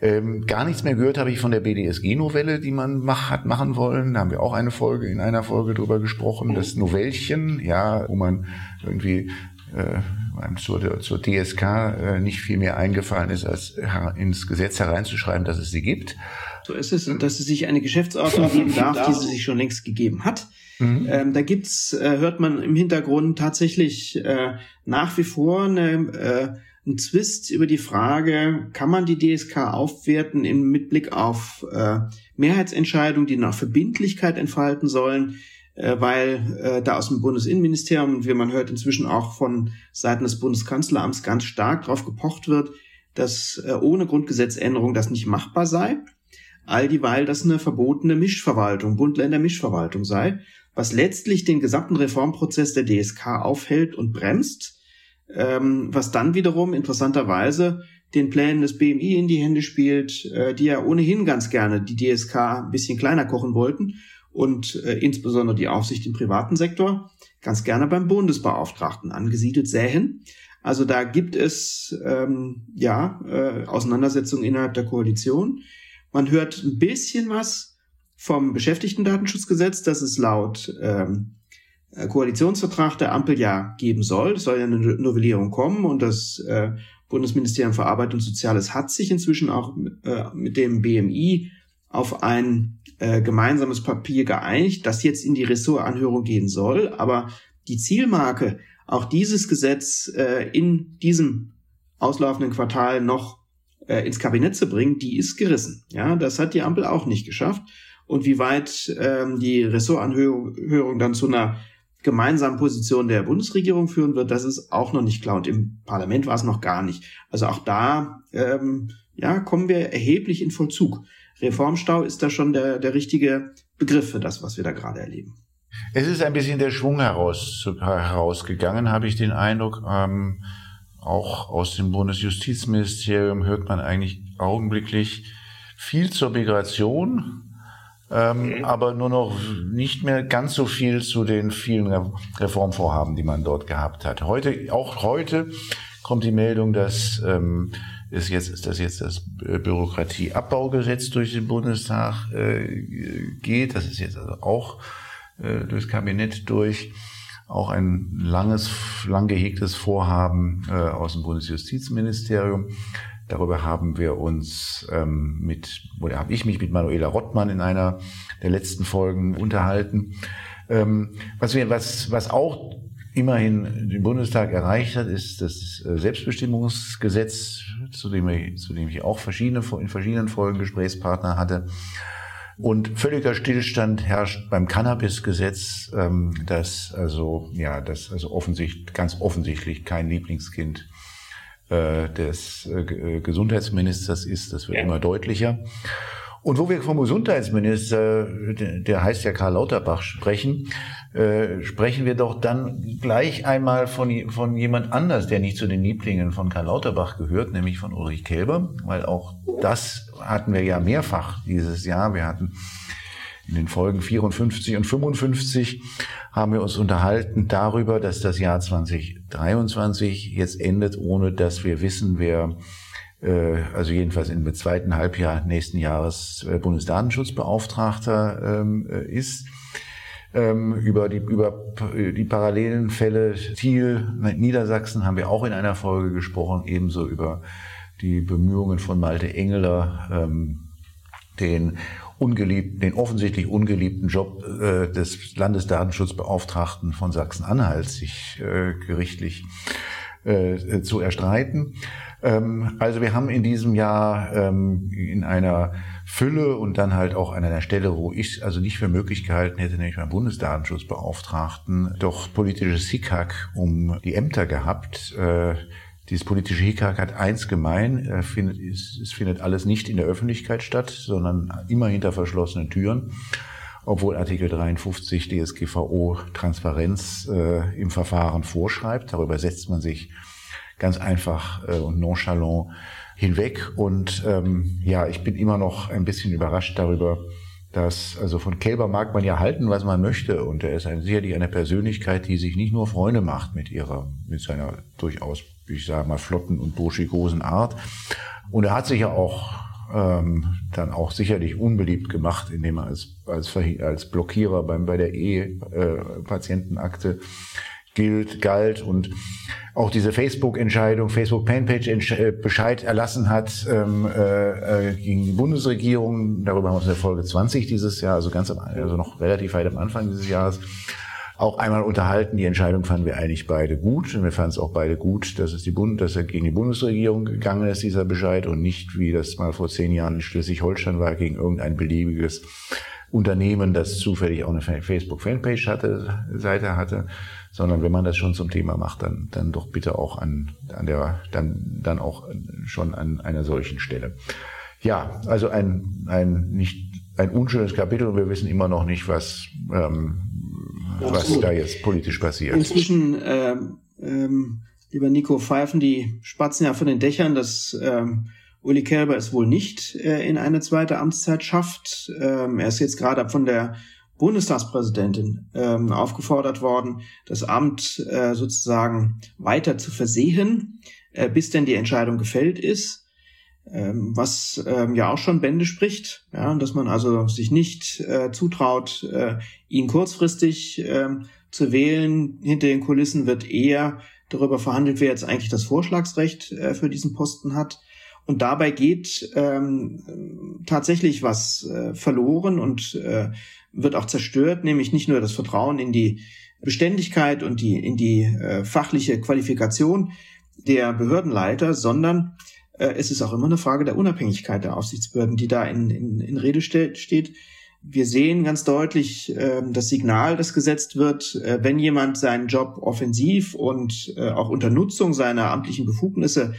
S2: Ähm, gar nichts mehr gehört habe ich von der BDSG-Novelle, die man mach, hat machen wollen. Da haben wir auch eine Folge, in einer Folge drüber gesprochen. Das Novellchen, ja, wo man irgendwie äh, zur, zur DSK äh, nicht viel mehr eingefallen ist, als ins Gesetz hereinzuschreiben, dass es sie gibt.
S1: So ist es, und dass es sich eine Geschäftsordnung geben darf, die sie sich schon längst gegeben hat. Mhm. Ähm, da gibt's, äh, hört man im Hintergrund tatsächlich äh, nach wie vor eine, äh, einen Zwist über die Frage, kann man die DSK aufwerten im mit Blick auf äh, Mehrheitsentscheidungen, die nach Verbindlichkeit entfalten sollen, äh, weil äh, da aus dem Bundesinnenministerium und wie man hört inzwischen auch von Seiten des Bundeskanzleramts ganz stark darauf gepocht wird, dass äh, ohne Grundgesetzänderung das nicht machbar sei. All dieweil das eine verbotene Mischverwaltung, Bund-Länder-Mischverwaltung sei was letztlich den gesamten Reformprozess der DSK aufhält und bremst, ähm, was dann wiederum interessanterweise den Plänen des BMI in die Hände spielt, äh, die ja ohnehin ganz gerne die DSK ein bisschen kleiner kochen wollten und äh, insbesondere die Aufsicht im privaten Sektor ganz gerne beim Bundesbeauftragten angesiedelt sähen. Also da gibt es ähm, ja äh, Auseinandersetzungen innerhalb der Koalition. Man hört ein bisschen was vom Beschäftigtendatenschutzgesetz, das es laut ähm, äh, Koalitionsvertrag der Ampel ja geben soll. Es soll ja eine Novellierung kommen und das äh, Bundesministerium für Arbeit und Soziales hat sich inzwischen auch äh, mit dem BMI auf ein äh, gemeinsames Papier geeinigt, das jetzt in die Ressortanhörung gehen soll. Aber die Zielmarke, auch dieses Gesetz äh, in diesem auslaufenden Quartal noch äh, ins Kabinett zu bringen, die ist gerissen. Ja, das hat die Ampel auch nicht geschafft. Und wie weit ähm, die Ressortanhörung dann zu einer gemeinsamen Position der Bundesregierung führen wird, das ist auch noch nicht klar. Und im Parlament war es noch gar nicht. Also auch da ähm, ja, kommen wir erheblich in Vollzug. Reformstau ist da schon der, der richtige Begriff für das, was wir da gerade erleben.
S2: Es ist ein bisschen der Schwung heraus, herausgegangen, habe ich den Eindruck. Ähm, auch aus dem Bundesjustizministerium hört man eigentlich augenblicklich viel zur Migration, ähm, mhm. aber nur noch nicht mehr ganz so viel zu den vielen Reformvorhaben, die man dort gehabt hat. Heute, auch heute kommt die Meldung, dass ähm, ist jetzt ist das jetzt das Bürokratieabbaugesetz durch den Bundestag äh, geht. Das ist jetzt also auch äh, durchs Kabinett durch. Auch ein langes, lang gehegtes Vorhaben äh, aus dem Bundesjustizministerium. Darüber haben wir uns ähm, mit, oder habe ich mich mit Manuela Rottmann in einer der letzten Folgen unterhalten. Ähm, was wir, was, was auch immerhin den Bundestag erreicht hat, ist das äh, Selbstbestimmungsgesetz, zu dem, ich, zu dem ich auch verschiedene, in verschiedenen Folgen Gesprächspartner hatte. Und völliger Stillstand herrscht beim Cannabis-Gesetz, ähm, das also ja, das also offensichtlich ganz offensichtlich kein Lieblingskind des äh, Gesundheitsministers ist. Das wird ja. immer deutlicher. Und wo wir vom Gesundheitsminister, der heißt ja Karl Lauterbach, sprechen, äh, sprechen wir doch dann gleich einmal von, von jemand anders, der nicht zu den Lieblingen von Karl Lauterbach gehört, nämlich von Ulrich Kelber, weil auch das hatten wir ja mehrfach dieses Jahr. Wir hatten in den Folgen 54 und 55 haben wir uns unterhalten darüber, dass das Jahr 2023 jetzt endet, ohne dass wir wissen, wer äh, also jedenfalls im zweiten Halbjahr nächsten Jahres äh, Bundesdatenschutzbeauftragter ähm, äh, ist. Ähm, über die, über die parallelen Fälle Thiel, Niedersachsen haben wir auch in einer Folge gesprochen, ebenso über die Bemühungen von Malte Engeler, ähm, den ungeliebten, den offensichtlich ungeliebten Job äh, des Landesdatenschutzbeauftragten von Sachsen-Anhalt sich äh, gerichtlich äh, zu erstreiten. Ähm, also wir haben in diesem Jahr ähm, in einer Fülle und dann halt auch an einer Stelle, wo ich also nicht für möglich gehalten hätte, nämlich beim Bundesdatenschutzbeauftragten, doch politisches Hickhack um die Ämter gehabt. Äh, dieses politische Hickhack hat eins gemein, äh, findet, es, es findet alles nicht in der Öffentlichkeit statt, sondern immer hinter verschlossenen Türen obwohl Artikel 53 DSGVO Transparenz äh, im Verfahren vorschreibt. Darüber setzt man sich ganz einfach äh, und nonchalant hinweg. Und ähm, ja, ich bin immer noch ein bisschen überrascht darüber, dass, also von Kälber mag man ja halten, was man möchte. Und er ist ein, sicherlich eine Persönlichkeit, die sich nicht nur Freunde macht mit ihrer, mit seiner durchaus, ich sage mal, flotten und burschikosen Art. Und er hat sich ja auch ähm, dann auch sicherlich unbeliebt gemacht, indem er als, als, als Blockierer beim, bei der E-Patientenakte äh, gilt, galt und auch diese Facebook-Entscheidung, Facebook-Fanpage-Bescheid äh, erlassen hat ähm, äh, äh, gegen die Bundesregierung. Darüber haben wir uns in der Folge 20 dieses Jahr, also ganz am, also noch relativ weit am Anfang dieses Jahres, auch einmal unterhalten. Die Entscheidung fanden wir eigentlich beide gut. Und wir fanden es auch beide gut, dass es die Bund, dass er gegen die Bundesregierung gegangen ist, dieser Bescheid, und nicht, wie das mal vor zehn Jahren in Schleswig-Holstein war, gegen irgendein beliebiges Unternehmen, das zufällig auch eine Facebook-Fanpage hatte, Seite hatte, sondern wenn man das schon zum Thema macht, dann, dann doch bitte auch an, an der, dann, dann auch schon an einer solchen Stelle. Ja, also ein, ein nicht, ein unschönes Kapitel und wir wissen immer noch nicht, was, ähm, was da jetzt politisch passiert.
S1: Inzwischen ähm, ähm, lieber Nico, pfeifen die Spatzen ja von den Dächern, dass ähm, Uli Kelber es wohl nicht äh, in eine zweite Amtszeit schafft. Ähm, er ist jetzt gerade von der Bundestagspräsidentin ähm, aufgefordert worden, das Amt äh, sozusagen weiter zu versehen, äh, bis denn die Entscheidung gefällt ist, ähm, was ähm, ja auch schon Bände spricht, ja, dass man also sich nicht äh, zutraut, äh, ihn kurzfristig äh, zu wählen. Hinter den Kulissen wird eher darüber verhandelt, wer jetzt eigentlich das Vorschlagsrecht äh, für diesen Posten hat. Und dabei geht ähm, tatsächlich was äh, verloren und äh, wird auch zerstört, nämlich nicht nur das Vertrauen in die Beständigkeit und die, in die äh, fachliche Qualifikation der Behördenleiter, sondern äh, es ist auch immer eine Frage der Unabhängigkeit der Aufsichtsbehörden, die da in, in, in Rede ste steht. Wir sehen ganz deutlich äh, das Signal, das gesetzt wird, äh, wenn jemand seinen Job offensiv und äh, auch unter Nutzung seiner amtlichen Befugnisse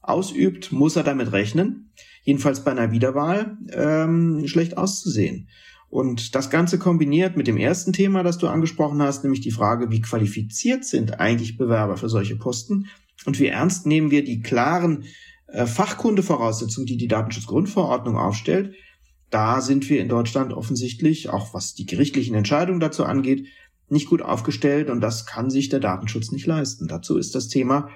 S1: ausübt, muss er damit rechnen, jedenfalls bei einer Wiederwahl ähm, schlecht auszusehen. Und das Ganze kombiniert mit dem ersten Thema, das du angesprochen hast, nämlich die Frage, wie qualifiziert sind eigentlich Bewerber für solche Posten und wie ernst nehmen wir die klaren äh, Fachkundevoraussetzungen, die die Datenschutzgrundverordnung aufstellt. Da sind wir in Deutschland offensichtlich, auch was die gerichtlichen Entscheidungen dazu angeht, nicht gut aufgestellt und das kann sich der Datenschutz nicht leisten. Dazu ist das Thema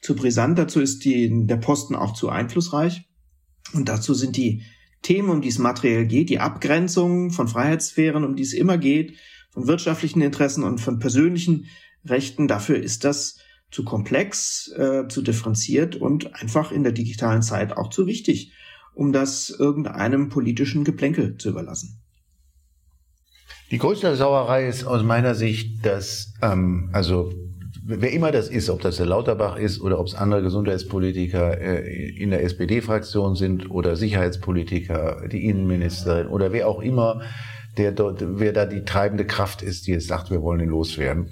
S1: zu brisant, dazu ist die, der Posten auch zu einflussreich und dazu sind die Themen, um die es materiell geht, die Abgrenzung von Freiheitssphären, um die es immer geht, von wirtschaftlichen Interessen und von persönlichen Rechten. Dafür ist das zu komplex, äh, zu differenziert und einfach in der digitalen Zeit auch zu wichtig, um das irgendeinem politischen Geplänkel zu überlassen.
S2: Die größte Sauerei ist aus meiner Sicht, dass ähm, also wer immer das ist, ob das der Lauterbach ist oder ob es andere Gesundheitspolitiker äh, in der SPD-Fraktion sind oder Sicherheitspolitiker, die Innenministerin oder wer auch immer, der dort, wer da die treibende Kraft ist, die jetzt sagt, wir wollen ihn loswerden.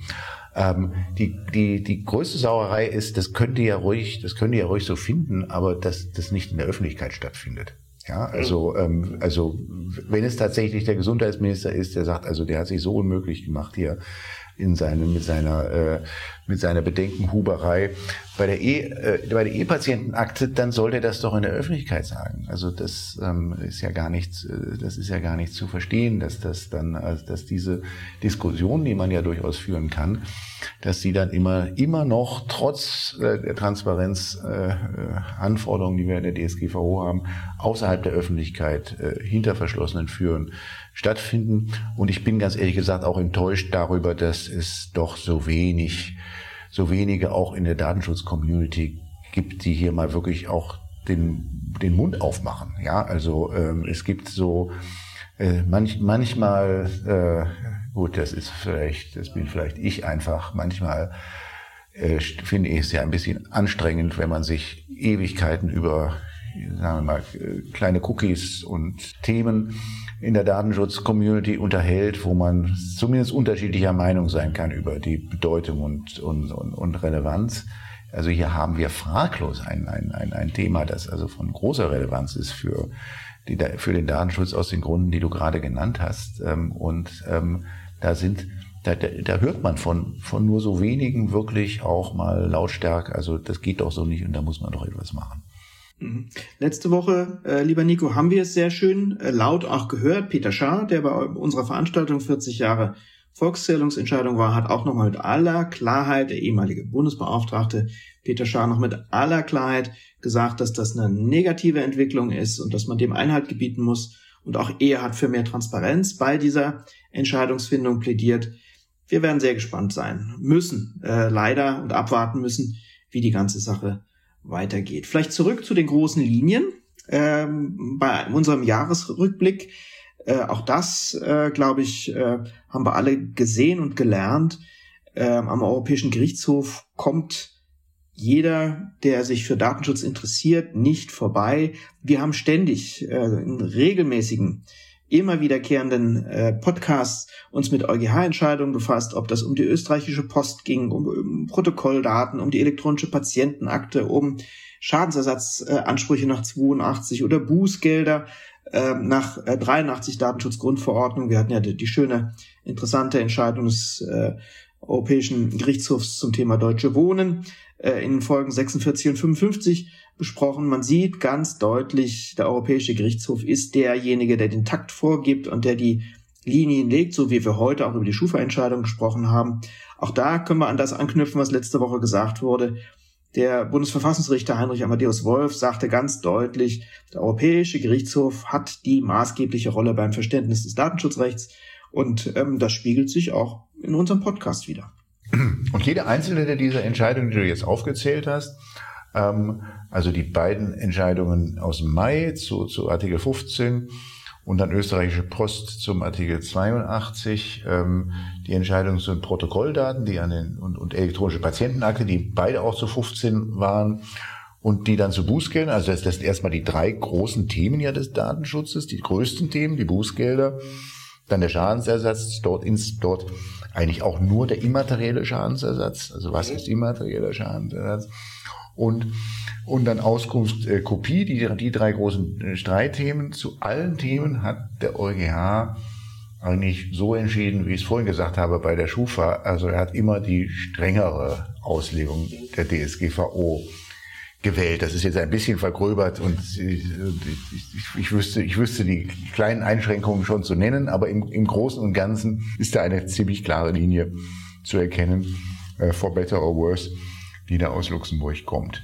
S2: Ähm, die, die, die größte Sauerei ist, das könnt ihr ja ruhig, das könnt ihr ja ruhig so finden, aber dass das nicht in der Öffentlichkeit stattfindet. Ja, also, ähm, also wenn es tatsächlich der Gesundheitsminister ist, der sagt, also der hat sich so unmöglich gemacht hier in seinem, mit seiner, äh, mit seiner Bedenkenhuberei. Bei der E, äh, bei der E-Patientenakte, dann sollte er das doch in der Öffentlichkeit sagen. Also das ähm, ist ja gar nicht, äh, das ist ja gar nicht zu verstehen, dass das dann, also dass diese Diskussion, die man ja durchaus führen kann, dass sie dann immer, immer noch trotz äh, der Transparenzanforderungen, äh, die wir in der DSGVO haben, außerhalb der Öffentlichkeit äh, hinter verschlossenen Führen stattfinden. Und ich bin ganz ehrlich gesagt auch enttäuscht darüber, dass es doch so wenig, so wenige auch in der Datenschutz-Community gibt, die hier mal wirklich auch den, den Mund aufmachen. Ja, also ähm, es gibt so äh, manch, manchmal, äh, gut, das ist vielleicht, das bin vielleicht ich einfach, manchmal äh, finde ich es ja ein bisschen anstrengend, wenn man sich Ewigkeiten über, sagen wir mal, kleine Cookies und Themen in der Datenschutz-Community unterhält, wo man zumindest unterschiedlicher Meinung sein kann über die Bedeutung und, und, und, und Relevanz. Also hier haben wir fraglos ein, ein, ein, ein Thema, das also von großer Relevanz ist für, die, für den Datenschutz aus den Gründen, die du gerade genannt hast. Ähm, und ähm, da sind da, da hört man von, von nur so wenigen wirklich auch mal lautstark, also das geht doch so nicht und da muss man doch etwas machen.
S1: Mhm. Letzte Woche, äh, lieber Nico, haben wir es sehr schön äh, laut auch gehört. Peter Schaar, der bei unserer Veranstaltung 40 Jahre Volkszählungsentscheidung war, hat auch nochmal mit aller Klarheit, der ehemalige Bundesbeauftragte Peter Schaar noch mit aller Klarheit gesagt, dass das eine negative Entwicklung ist und dass man dem Einhalt gebieten muss. Und auch er hat für mehr Transparenz bei dieser Entscheidungsfindung plädiert. Wir werden sehr gespannt sein, müssen äh, leider und abwarten müssen, wie die ganze Sache weitergeht. Vielleicht zurück zu den großen Linien ähm, bei unserem Jahresrückblick. Äh, auch das, äh, glaube ich, äh, haben wir alle gesehen und gelernt. Ähm, am Europäischen Gerichtshof kommt jeder, der sich für Datenschutz interessiert, nicht vorbei. Wir haben ständig äh, in regelmäßigen immer wiederkehrenden äh, Podcasts uns mit EuGH-Entscheidungen befasst, ob das um die österreichische Post ging, um, um Protokolldaten, um die elektronische Patientenakte, um Schadensersatzansprüche äh, nach 82 oder Bußgelder äh, nach äh, 83 Datenschutzgrundverordnung. Wir hatten ja die, die schöne, interessante Entscheidung des äh, Europäischen Gerichtshofs zum Thema Deutsche Wohnen. äh, in Folgen 46 und 55 besprochen. Man sieht ganz deutlich, der Europäische Gerichtshof ist derjenige, der den Takt vorgibt und der die Linien legt, so wie wir heute auch über die Schufa-Entscheidung gesprochen haben. Auch da können wir an das anknüpfen, was letzte Woche gesagt wurde. Der Bundesverfassungsrichter Heinrich Amadeus Wolf sagte ganz deutlich, der Europäische Gerichtshof hat die maßgebliche Rolle beim Verständnis des Datenschutzrechts und ähm, das spiegelt sich auch in unserem Podcast wieder.
S2: Und jede einzelne dieser Entscheidungen, die du jetzt aufgezählt hast, ähm, also die beiden Entscheidungen aus Mai zu, zu Artikel 15 und dann österreichische Post zum Artikel 82, ähm, die Entscheidung zu den Protokolldaten, die an den und, und elektronische Patientenakte, die beide auch zu 15 waren und die dann zu Bußgeldern, also das, das sind erstmal die drei großen Themen ja des Datenschutzes, die größten Themen, die Bußgelder, dann der Schadensersatz, dort ins dort eigentlich auch nur der immaterielle Schadensersatz, also was ist immaterieller Schadensersatz? Und und dann Auskunft äh, Kopie, die, die drei großen äh, Streitthemen. Zu allen Themen hat der EuGH eigentlich so entschieden, wie ich es vorhin gesagt habe bei der Schufa. Also er hat immer die strengere Auslegung der DSGVO gewählt. Das ist jetzt ein bisschen vergröbert und ich, ich, wüsste, ich wüsste die kleinen Einschränkungen schon zu nennen, aber im, im Großen und Ganzen ist da eine ziemlich klare Linie zu erkennen, äh, for better or worse, die da aus Luxemburg kommt.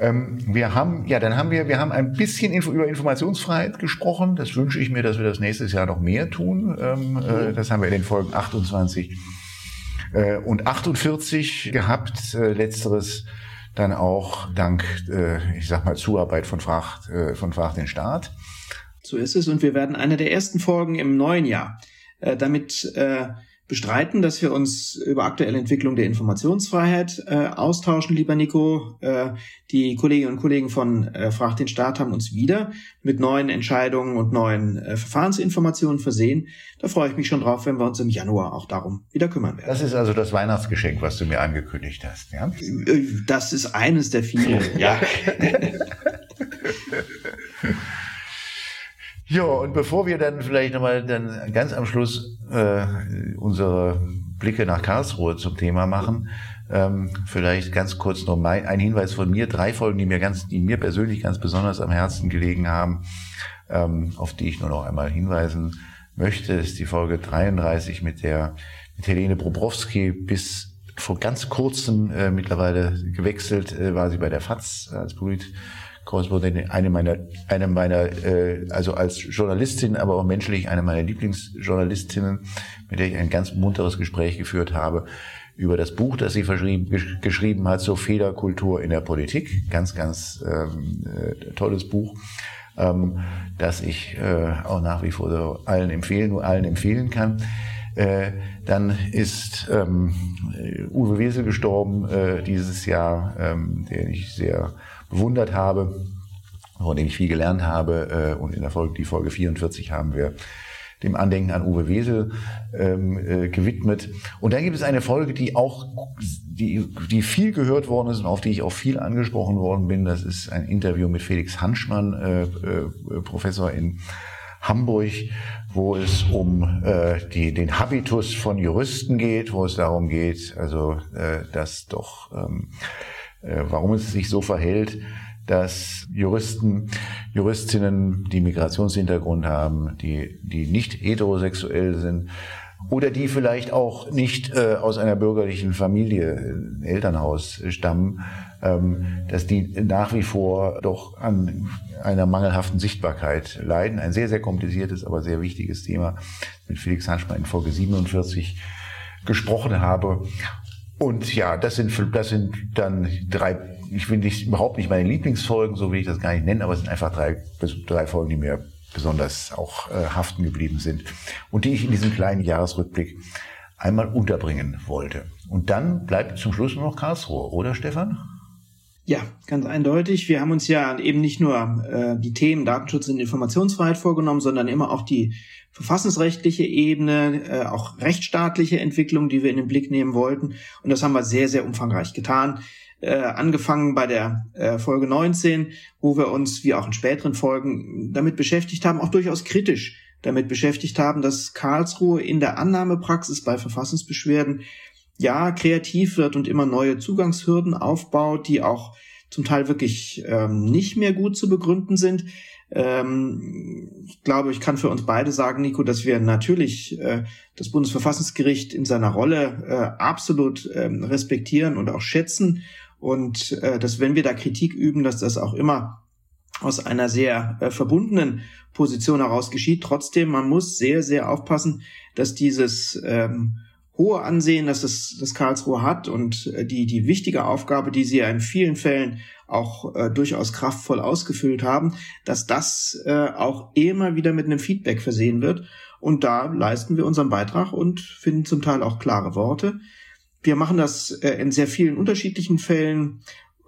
S2: Ähm, wir haben, ja, dann haben wir, wir haben ein bisschen Info über Informationsfreiheit gesprochen. Das wünsche ich mir, dass wir das nächstes Jahr noch mehr tun. Ähm, äh, das haben wir in den Folgen 28 äh, und 48 gehabt. Äh, letzteres dann auch dank, äh, ich sag mal, Zuarbeit von Fragt, äh, von Fragt den Staat.
S1: So ist es. Und wir werden eine der ersten Folgen im neuen Jahr äh, damit äh, bestreiten, dass wir uns über aktuelle Entwicklung der Informationsfreiheit äh, austauschen, lieber Nico. Äh, die Kolleginnen und Kollegen von äh, Frag den Staat haben uns wieder mit neuen Entscheidungen und neuen äh, Verfahrensinformationen versehen. Da freue ich mich schon drauf, wenn wir uns im Januar auch darum wieder kümmern werden.
S2: Das ist also das Weihnachtsgeschenk, was du mir angekündigt hast, ja? Äh,
S1: das ist eines der vielen, [laughs] ja. [laughs]
S2: Ja, und bevor wir dann vielleicht nochmal dann ganz am Schluss äh, unsere Blicke nach Karlsruhe zum Thema machen, ähm, vielleicht ganz kurz noch mein, ein Hinweis von mir, drei Folgen, die mir ganz, die mir persönlich ganz besonders am Herzen gelegen haben, ähm, auf die ich nur noch einmal hinweisen möchte, ist die Folge 33 mit der mit Helene Bobrowski bis vor ganz kurzem äh, mittlerweile gewechselt, äh, war sie bei der FAZ als Polit Korrespondentin, eine meiner, eine meiner, äh, also als Journalistin, aber auch menschlich eine meiner Lieblingsjournalistinnen, mit der ich ein ganz munteres Gespräch geführt habe über das Buch, das sie geschrieben hat zur Fehlerkultur in der Politik. Ganz, ganz ähm, äh, tolles Buch, ähm, das ich äh, auch nach wie vor so allen empfehlen, nur allen empfehlen kann. Äh, dann ist ähm, Uwe Wesel gestorben äh, dieses Jahr, ähm, den ich sehr bewundert habe, von dem ich viel gelernt habe. Äh, und in der Folge, die Folge 44 haben wir dem Andenken an Uwe Wesel ähm, äh, gewidmet. Und dann gibt es eine Folge, die auch, die, die viel gehört worden ist und auf die ich auch viel angesprochen worden bin. Das ist ein Interview mit Felix Hanschmann, äh, äh, Professor in Hamburg, wo es um äh, die, den Habitus von Juristen geht, wo es darum geht, also äh, dass doch ähm, äh, warum es sich so verhält, dass Juristen, Juristinnen, die Migrationshintergrund haben, die, die nicht heterosexuell sind oder die vielleicht auch nicht äh, aus einer bürgerlichen Familie, äh, Elternhaus stammen, ähm, dass die nach wie vor doch an einer mangelhaften Sichtbarkeit leiden. Ein sehr, sehr kompliziertes, aber sehr wichtiges Thema mit Felix Hanschmann in Folge 47 gesprochen habe. Und ja, das sind, das sind dann drei, ich will nicht, überhaupt nicht meine Lieblingsfolgen, so will ich das gar nicht nennen, aber es sind einfach drei, drei Folgen, die mir besonders auch äh, haften geblieben sind und die ich in diesem kleinen Jahresrückblick einmal unterbringen wollte. Und dann bleibt zum Schluss nur noch Karlsruhe, oder Stefan?
S1: Ja, ganz eindeutig. Wir haben uns ja eben nicht nur äh, die Themen Datenschutz und Informationsfreiheit vorgenommen, sondern immer auch die verfassungsrechtliche Ebene, äh, auch rechtsstaatliche Entwicklung, die wir in den Blick nehmen wollten. Und das haben wir sehr, sehr umfangreich getan. Äh, angefangen bei der äh, Folge 19, wo wir uns, wie auch in späteren Folgen, damit beschäftigt haben, auch durchaus kritisch damit beschäftigt haben, dass Karlsruhe in der Annahmepraxis bei Verfassungsbeschwerden ja kreativ wird und immer neue Zugangshürden aufbaut, die auch zum Teil wirklich ähm, nicht mehr gut zu begründen sind. Ähm, ich glaube, ich kann für uns beide sagen, Nico, dass wir natürlich äh, das Bundesverfassungsgericht in seiner Rolle äh, absolut äh, respektieren und auch schätzen und äh, dass wenn wir da Kritik üben, dass das auch immer aus einer sehr äh, verbundenen Position heraus geschieht. Trotzdem, man muss sehr, sehr aufpassen, dass dieses ähm, hohe Ansehen, dass das, das Karlsruhe hat und äh, die, die wichtige Aufgabe, die sie ja in vielen Fällen auch äh, durchaus kraftvoll ausgefüllt haben, dass das äh, auch immer wieder mit einem Feedback versehen wird. Und da leisten wir unseren Beitrag und finden zum Teil auch klare Worte. Wir machen das äh, in sehr vielen unterschiedlichen Fällen,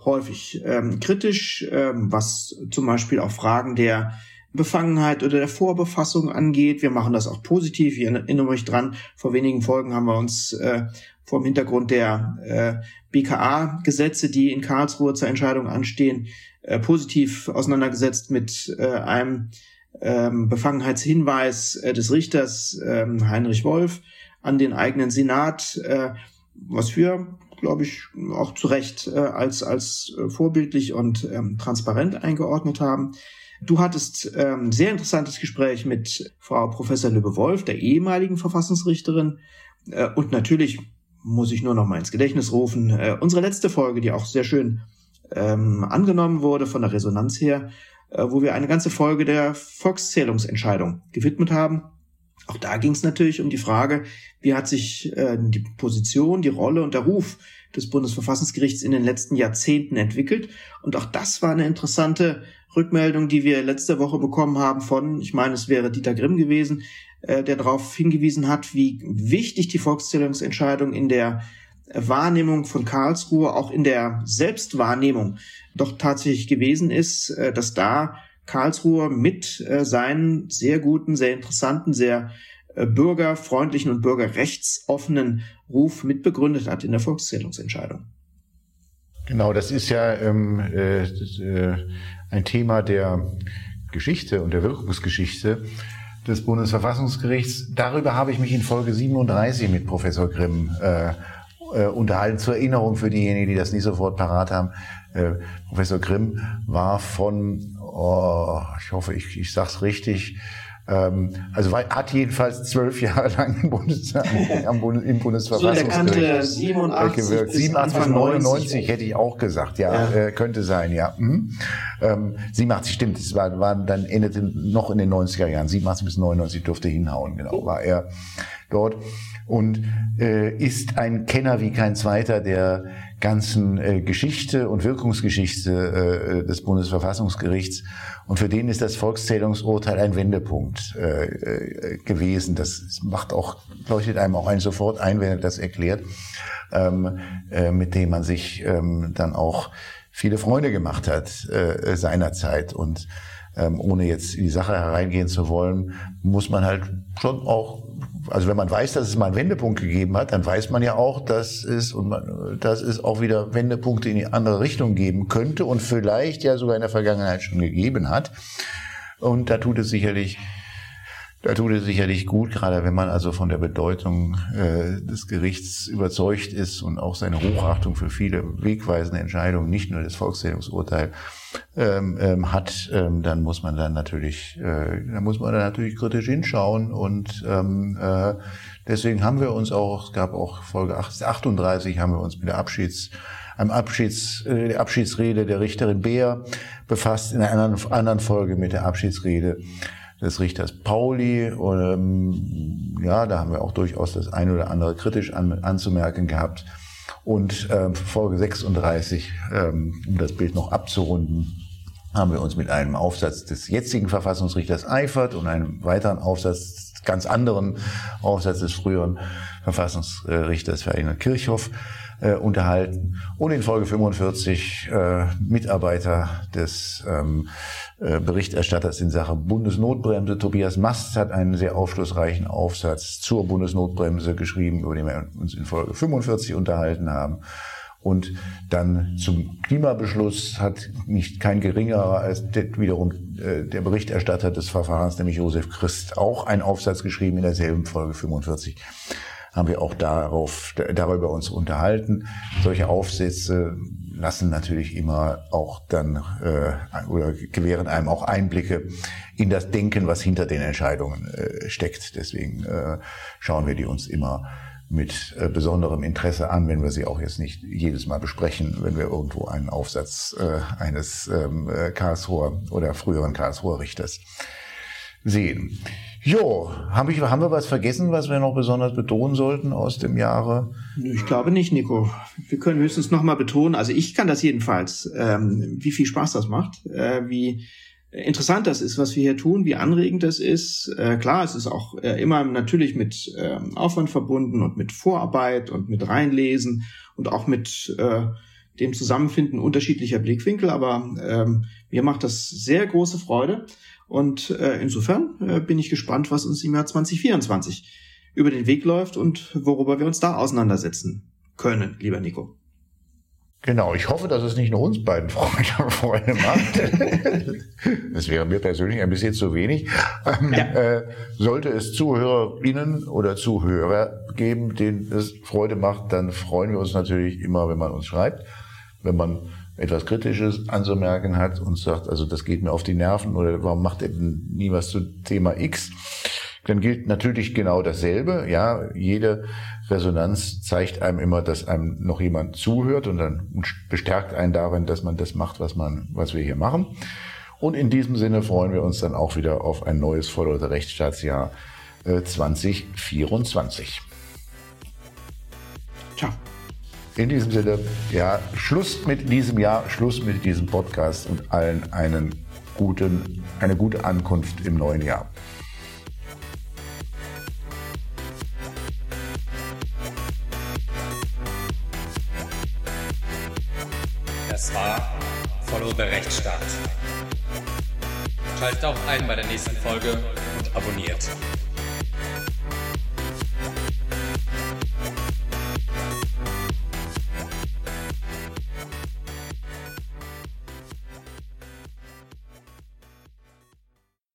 S1: häufig ähm, kritisch, ähm, was zum Beispiel auch Fragen der Befangenheit oder der Vorbefassung angeht. Wir machen das auch positiv. Ich erinnere mich dran, vor wenigen Folgen haben wir uns äh, vor dem Hintergrund der äh, BKA-Gesetze, die in Karlsruhe zur Entscheidung anstehen, äh, positiv auseinandergesetzt mit äh, einem ähm, Befangenheitshinweis äh, des Richters äh, Heinrich Wolf an den eigenen Senat, äh, was wir, glaube ich, auch zu Recht äh, als, als äh, vorbildlich und ähm, transparent eingeordnet haben. Du hattest ähm, sehr interessantes Gespräch mit Frau Professor Lübbe-Wolf, der ehemaligen Verfassungsrichterin. Äh, und natürlich muss ich nur noch mal ins Gedächtnis rufen, äh, unsere letzte Folge, die auch sehr schön ähm, angenommen wurde von der Resonanz her, äh, wo wir eine ganze Folge der Volkszählungsentscheidung gewidmet haben. Auch da ging es natürlich um die Frage, wie hat sich äh, die Position, die Rolle und der Ruf des Bundesverfassungsgerichts in den letzten Jahrzehnten entwickelt. Und auch das war eine interessante Rückmeldung, die wir letzte Woche bekommen haben von, ich meine, es wäre Dieter Grimm gewesen, äh, der darauf hingewiesen hat, wie wichtig die Volkszählungsentscheidung in der Wahrnehmung von Karlsruhe, auch in der Selbstwahrnehmung doch tatsächlich gewesen ist, äh, dass da Karlsruhe mit äh, seinen sehr guten, sehr interessanten, sehr bürgerfreundlichen und bürgerrechtsoffenen Ruf mitbegründet hat in der Volkszählungsentscheidung.
S2: Genau, das ist ja ähm, äh, äh, ein Thema der Geschichte und der Wirkungsgeschichte des Bundesverfassungsgerichts. Darüber habe ich mich in Folge 37 mit Professor Grimm äh, äh, unterhalten. Zur Erinnerung für diejenigen, die das nicht sofort parat haben. Äh, Professor Grimm war von, oh, ich hoffe, ich, ich sage es richtig, also war, hat jedenfalls zwölf Jahre [laughs] lang im, Bundes, am Bundes, im Bundesverfassungsgericht
S1: so, 87
S2: gewirkt. 87 bis 99 hätte ich auch gesagt, ja, ja. Äh, könnte sein, ja. Mhm. Ähm, 87 stimmt, es war, war dann endete noch in den 90er Jahren, 87 bis 99 durfte hinhauen, genau, war er dort und äh, ist ein Kenner wie kein zweiter der ganzen äh, Geschichte und Wirkungsgeschichte äh, des Bundesverfassungsgerichts. Und für den ist das Volkszählungsurteil ein Wendepunkt äh, äh, gewesen. Das macht auch, leuchtet einem auch ein sofort ein, wenn er das erklärt, ähm, äh, mit dem man sich ähm, dann auch viele Freunde gemacht hat äh, seinerzeit. Und ähm, ohne jetzt in die Sache hereingehen zu wollen, muss man halt schon auch also wenn man weiß, dass es mal einen Wendepunkt gegeben hat, dann weiß man ja auch, dass es, und man, dass es auch wieder Wendepunkte in die andere Richtung geben könnte und vielleicht ja sogar in der Vergangenheit schon gegeben hat. Und da tut es sicherlich, da tut es sicherlich gut, gerade wenn man also von der Bedeutung äh, des Gerichts überzeugt ist und auch seine Hochachtung für viele wegweisende Entscheidungen, nicht nur das Volkszählungsurteil, ähm, ähm, hat, ähm, dann muss man dann natürlich, äh, dann muss man dann natürlich kritisch hinschauen und ähm, äh, deswegen haben wir uns auch, es gab auch Folge 38, haben wir uns mit der Abschieds einem Abschieds, äh, der Abschiedsrede der Richterin Beer befasst, in einer anderen, anderen Folge mit der Abschiedsrede des Richters Pauli. Und, ähm, ja, da haben wir auch durchaus das eine oder andere kritisch an, anzumerken gehabt. Und äh, Folge 36, ähm, um das Bild noch abzurunden, haben wir uns mit einem Aufsatz des jetzigen Verfassungsrichters Eifert und einem weiteren Aufsatz, ganz anderen Aufsatz des früheren Verfassungsrichters Ferdinand Kirchhoff äh, unterhalten. Und in Folge 45 äh, Mitarbeiter des ähm, äh, Berichterstatters in Sachen Bundesnotbremse. Tobias Mast hat einen sehr aufschlussreichen Aufsatz zur Bundesnotbremse geschrieben, über den wir uns in Folge 45 unterhalten haben. Und dann zum Klimabeschluss hat nicht kein geringerer als der, wiederum äh, der Berichterstatter des Verfahrens, nämlich Josef Christ, auch einen Aufsatz geschrieben in derselben Folge 45. haben wir auch darauf, darüber uns unterhalten. Solche Aufsätze lassen natürlich immer auch dann äh, oder gewähren einem auch Einblicke in das Denken, was hinter den Entscheidungen äh, steckt. Deswegen äh, schauen wir die uns immer mit äh, besonderem Interesse an, wenn wir sie auch jetzt nicht jedes Mal besprechen, wenn wir irgendwo einen Aufsatz äh, eines ähm, äh, Karlsruher oder früheren Karlsruher Richters sehen. Jo, haben wir, haben wir was vergessen, was wir noch besonders betonen sollten aus dem Jahre?
S1: Ich glaube nicht, Nico. Wir können höchstens nochmal betonen, also ich kann das jedenfalls, ähm, wie viel Spaß das macht, äh, wie interessant das ist, was wir hier tun, wie anregend das ist. Äh, klar, es ist auch äh, immer natürlich mit äh, Aufwand verbunden und mit Vorarbeit und mit Reinlesen und auch mit äh, dem Zusammenfinden unterschiedlicher Blickwinkel, aber ähm, mir macht das sehr große Freude. Und äh, insofern äh, bin ich gespannt, was uns im Jahr 2024 über den Weg läuft und worüber wir uns da auseinandersetzen können, lieber Nico.
S2: Genau, ich hoffe, dass es nicht nur uns beiden Freude, [laughs] Freude macht. [laughs] das wäre mir persönlich ein bisschen zu wenig. Ähm, ja. Äh, sollte es Zuhörerinnen oder Zuhörer geben, denen es Freude macht, dann freuen wir uns natürlich immer, wenn man uns schreibt. Wenn man etwas Kritisches anzumerken hat und sagt, also das geht mir auf die Nerven oder warum macht denn nie was zu Thema X, dann gilt natürlich genau dasselbe. Ja, jede Resonanz zeigt einem immer, dass einem noch jemand zuhört und dann bestärkt einen darin, dass man das macht, was man, was wir hier machen. Und in diesem Sinne freuen wir uns dann auch wieder auf ein neues Vollleute Rechtsstaatsjahr 2024. Äh, Ciao. In diesem Sinne, ja, Schluss mit diesem Jahr, Schluss mit diesem Podcast und allen einen guten, eine gute Ankunft im neuen Jahr.
S3: Das war Follow the Rechtsstaat. Schaltet auch ein bei der nächsten Folge und abonniert.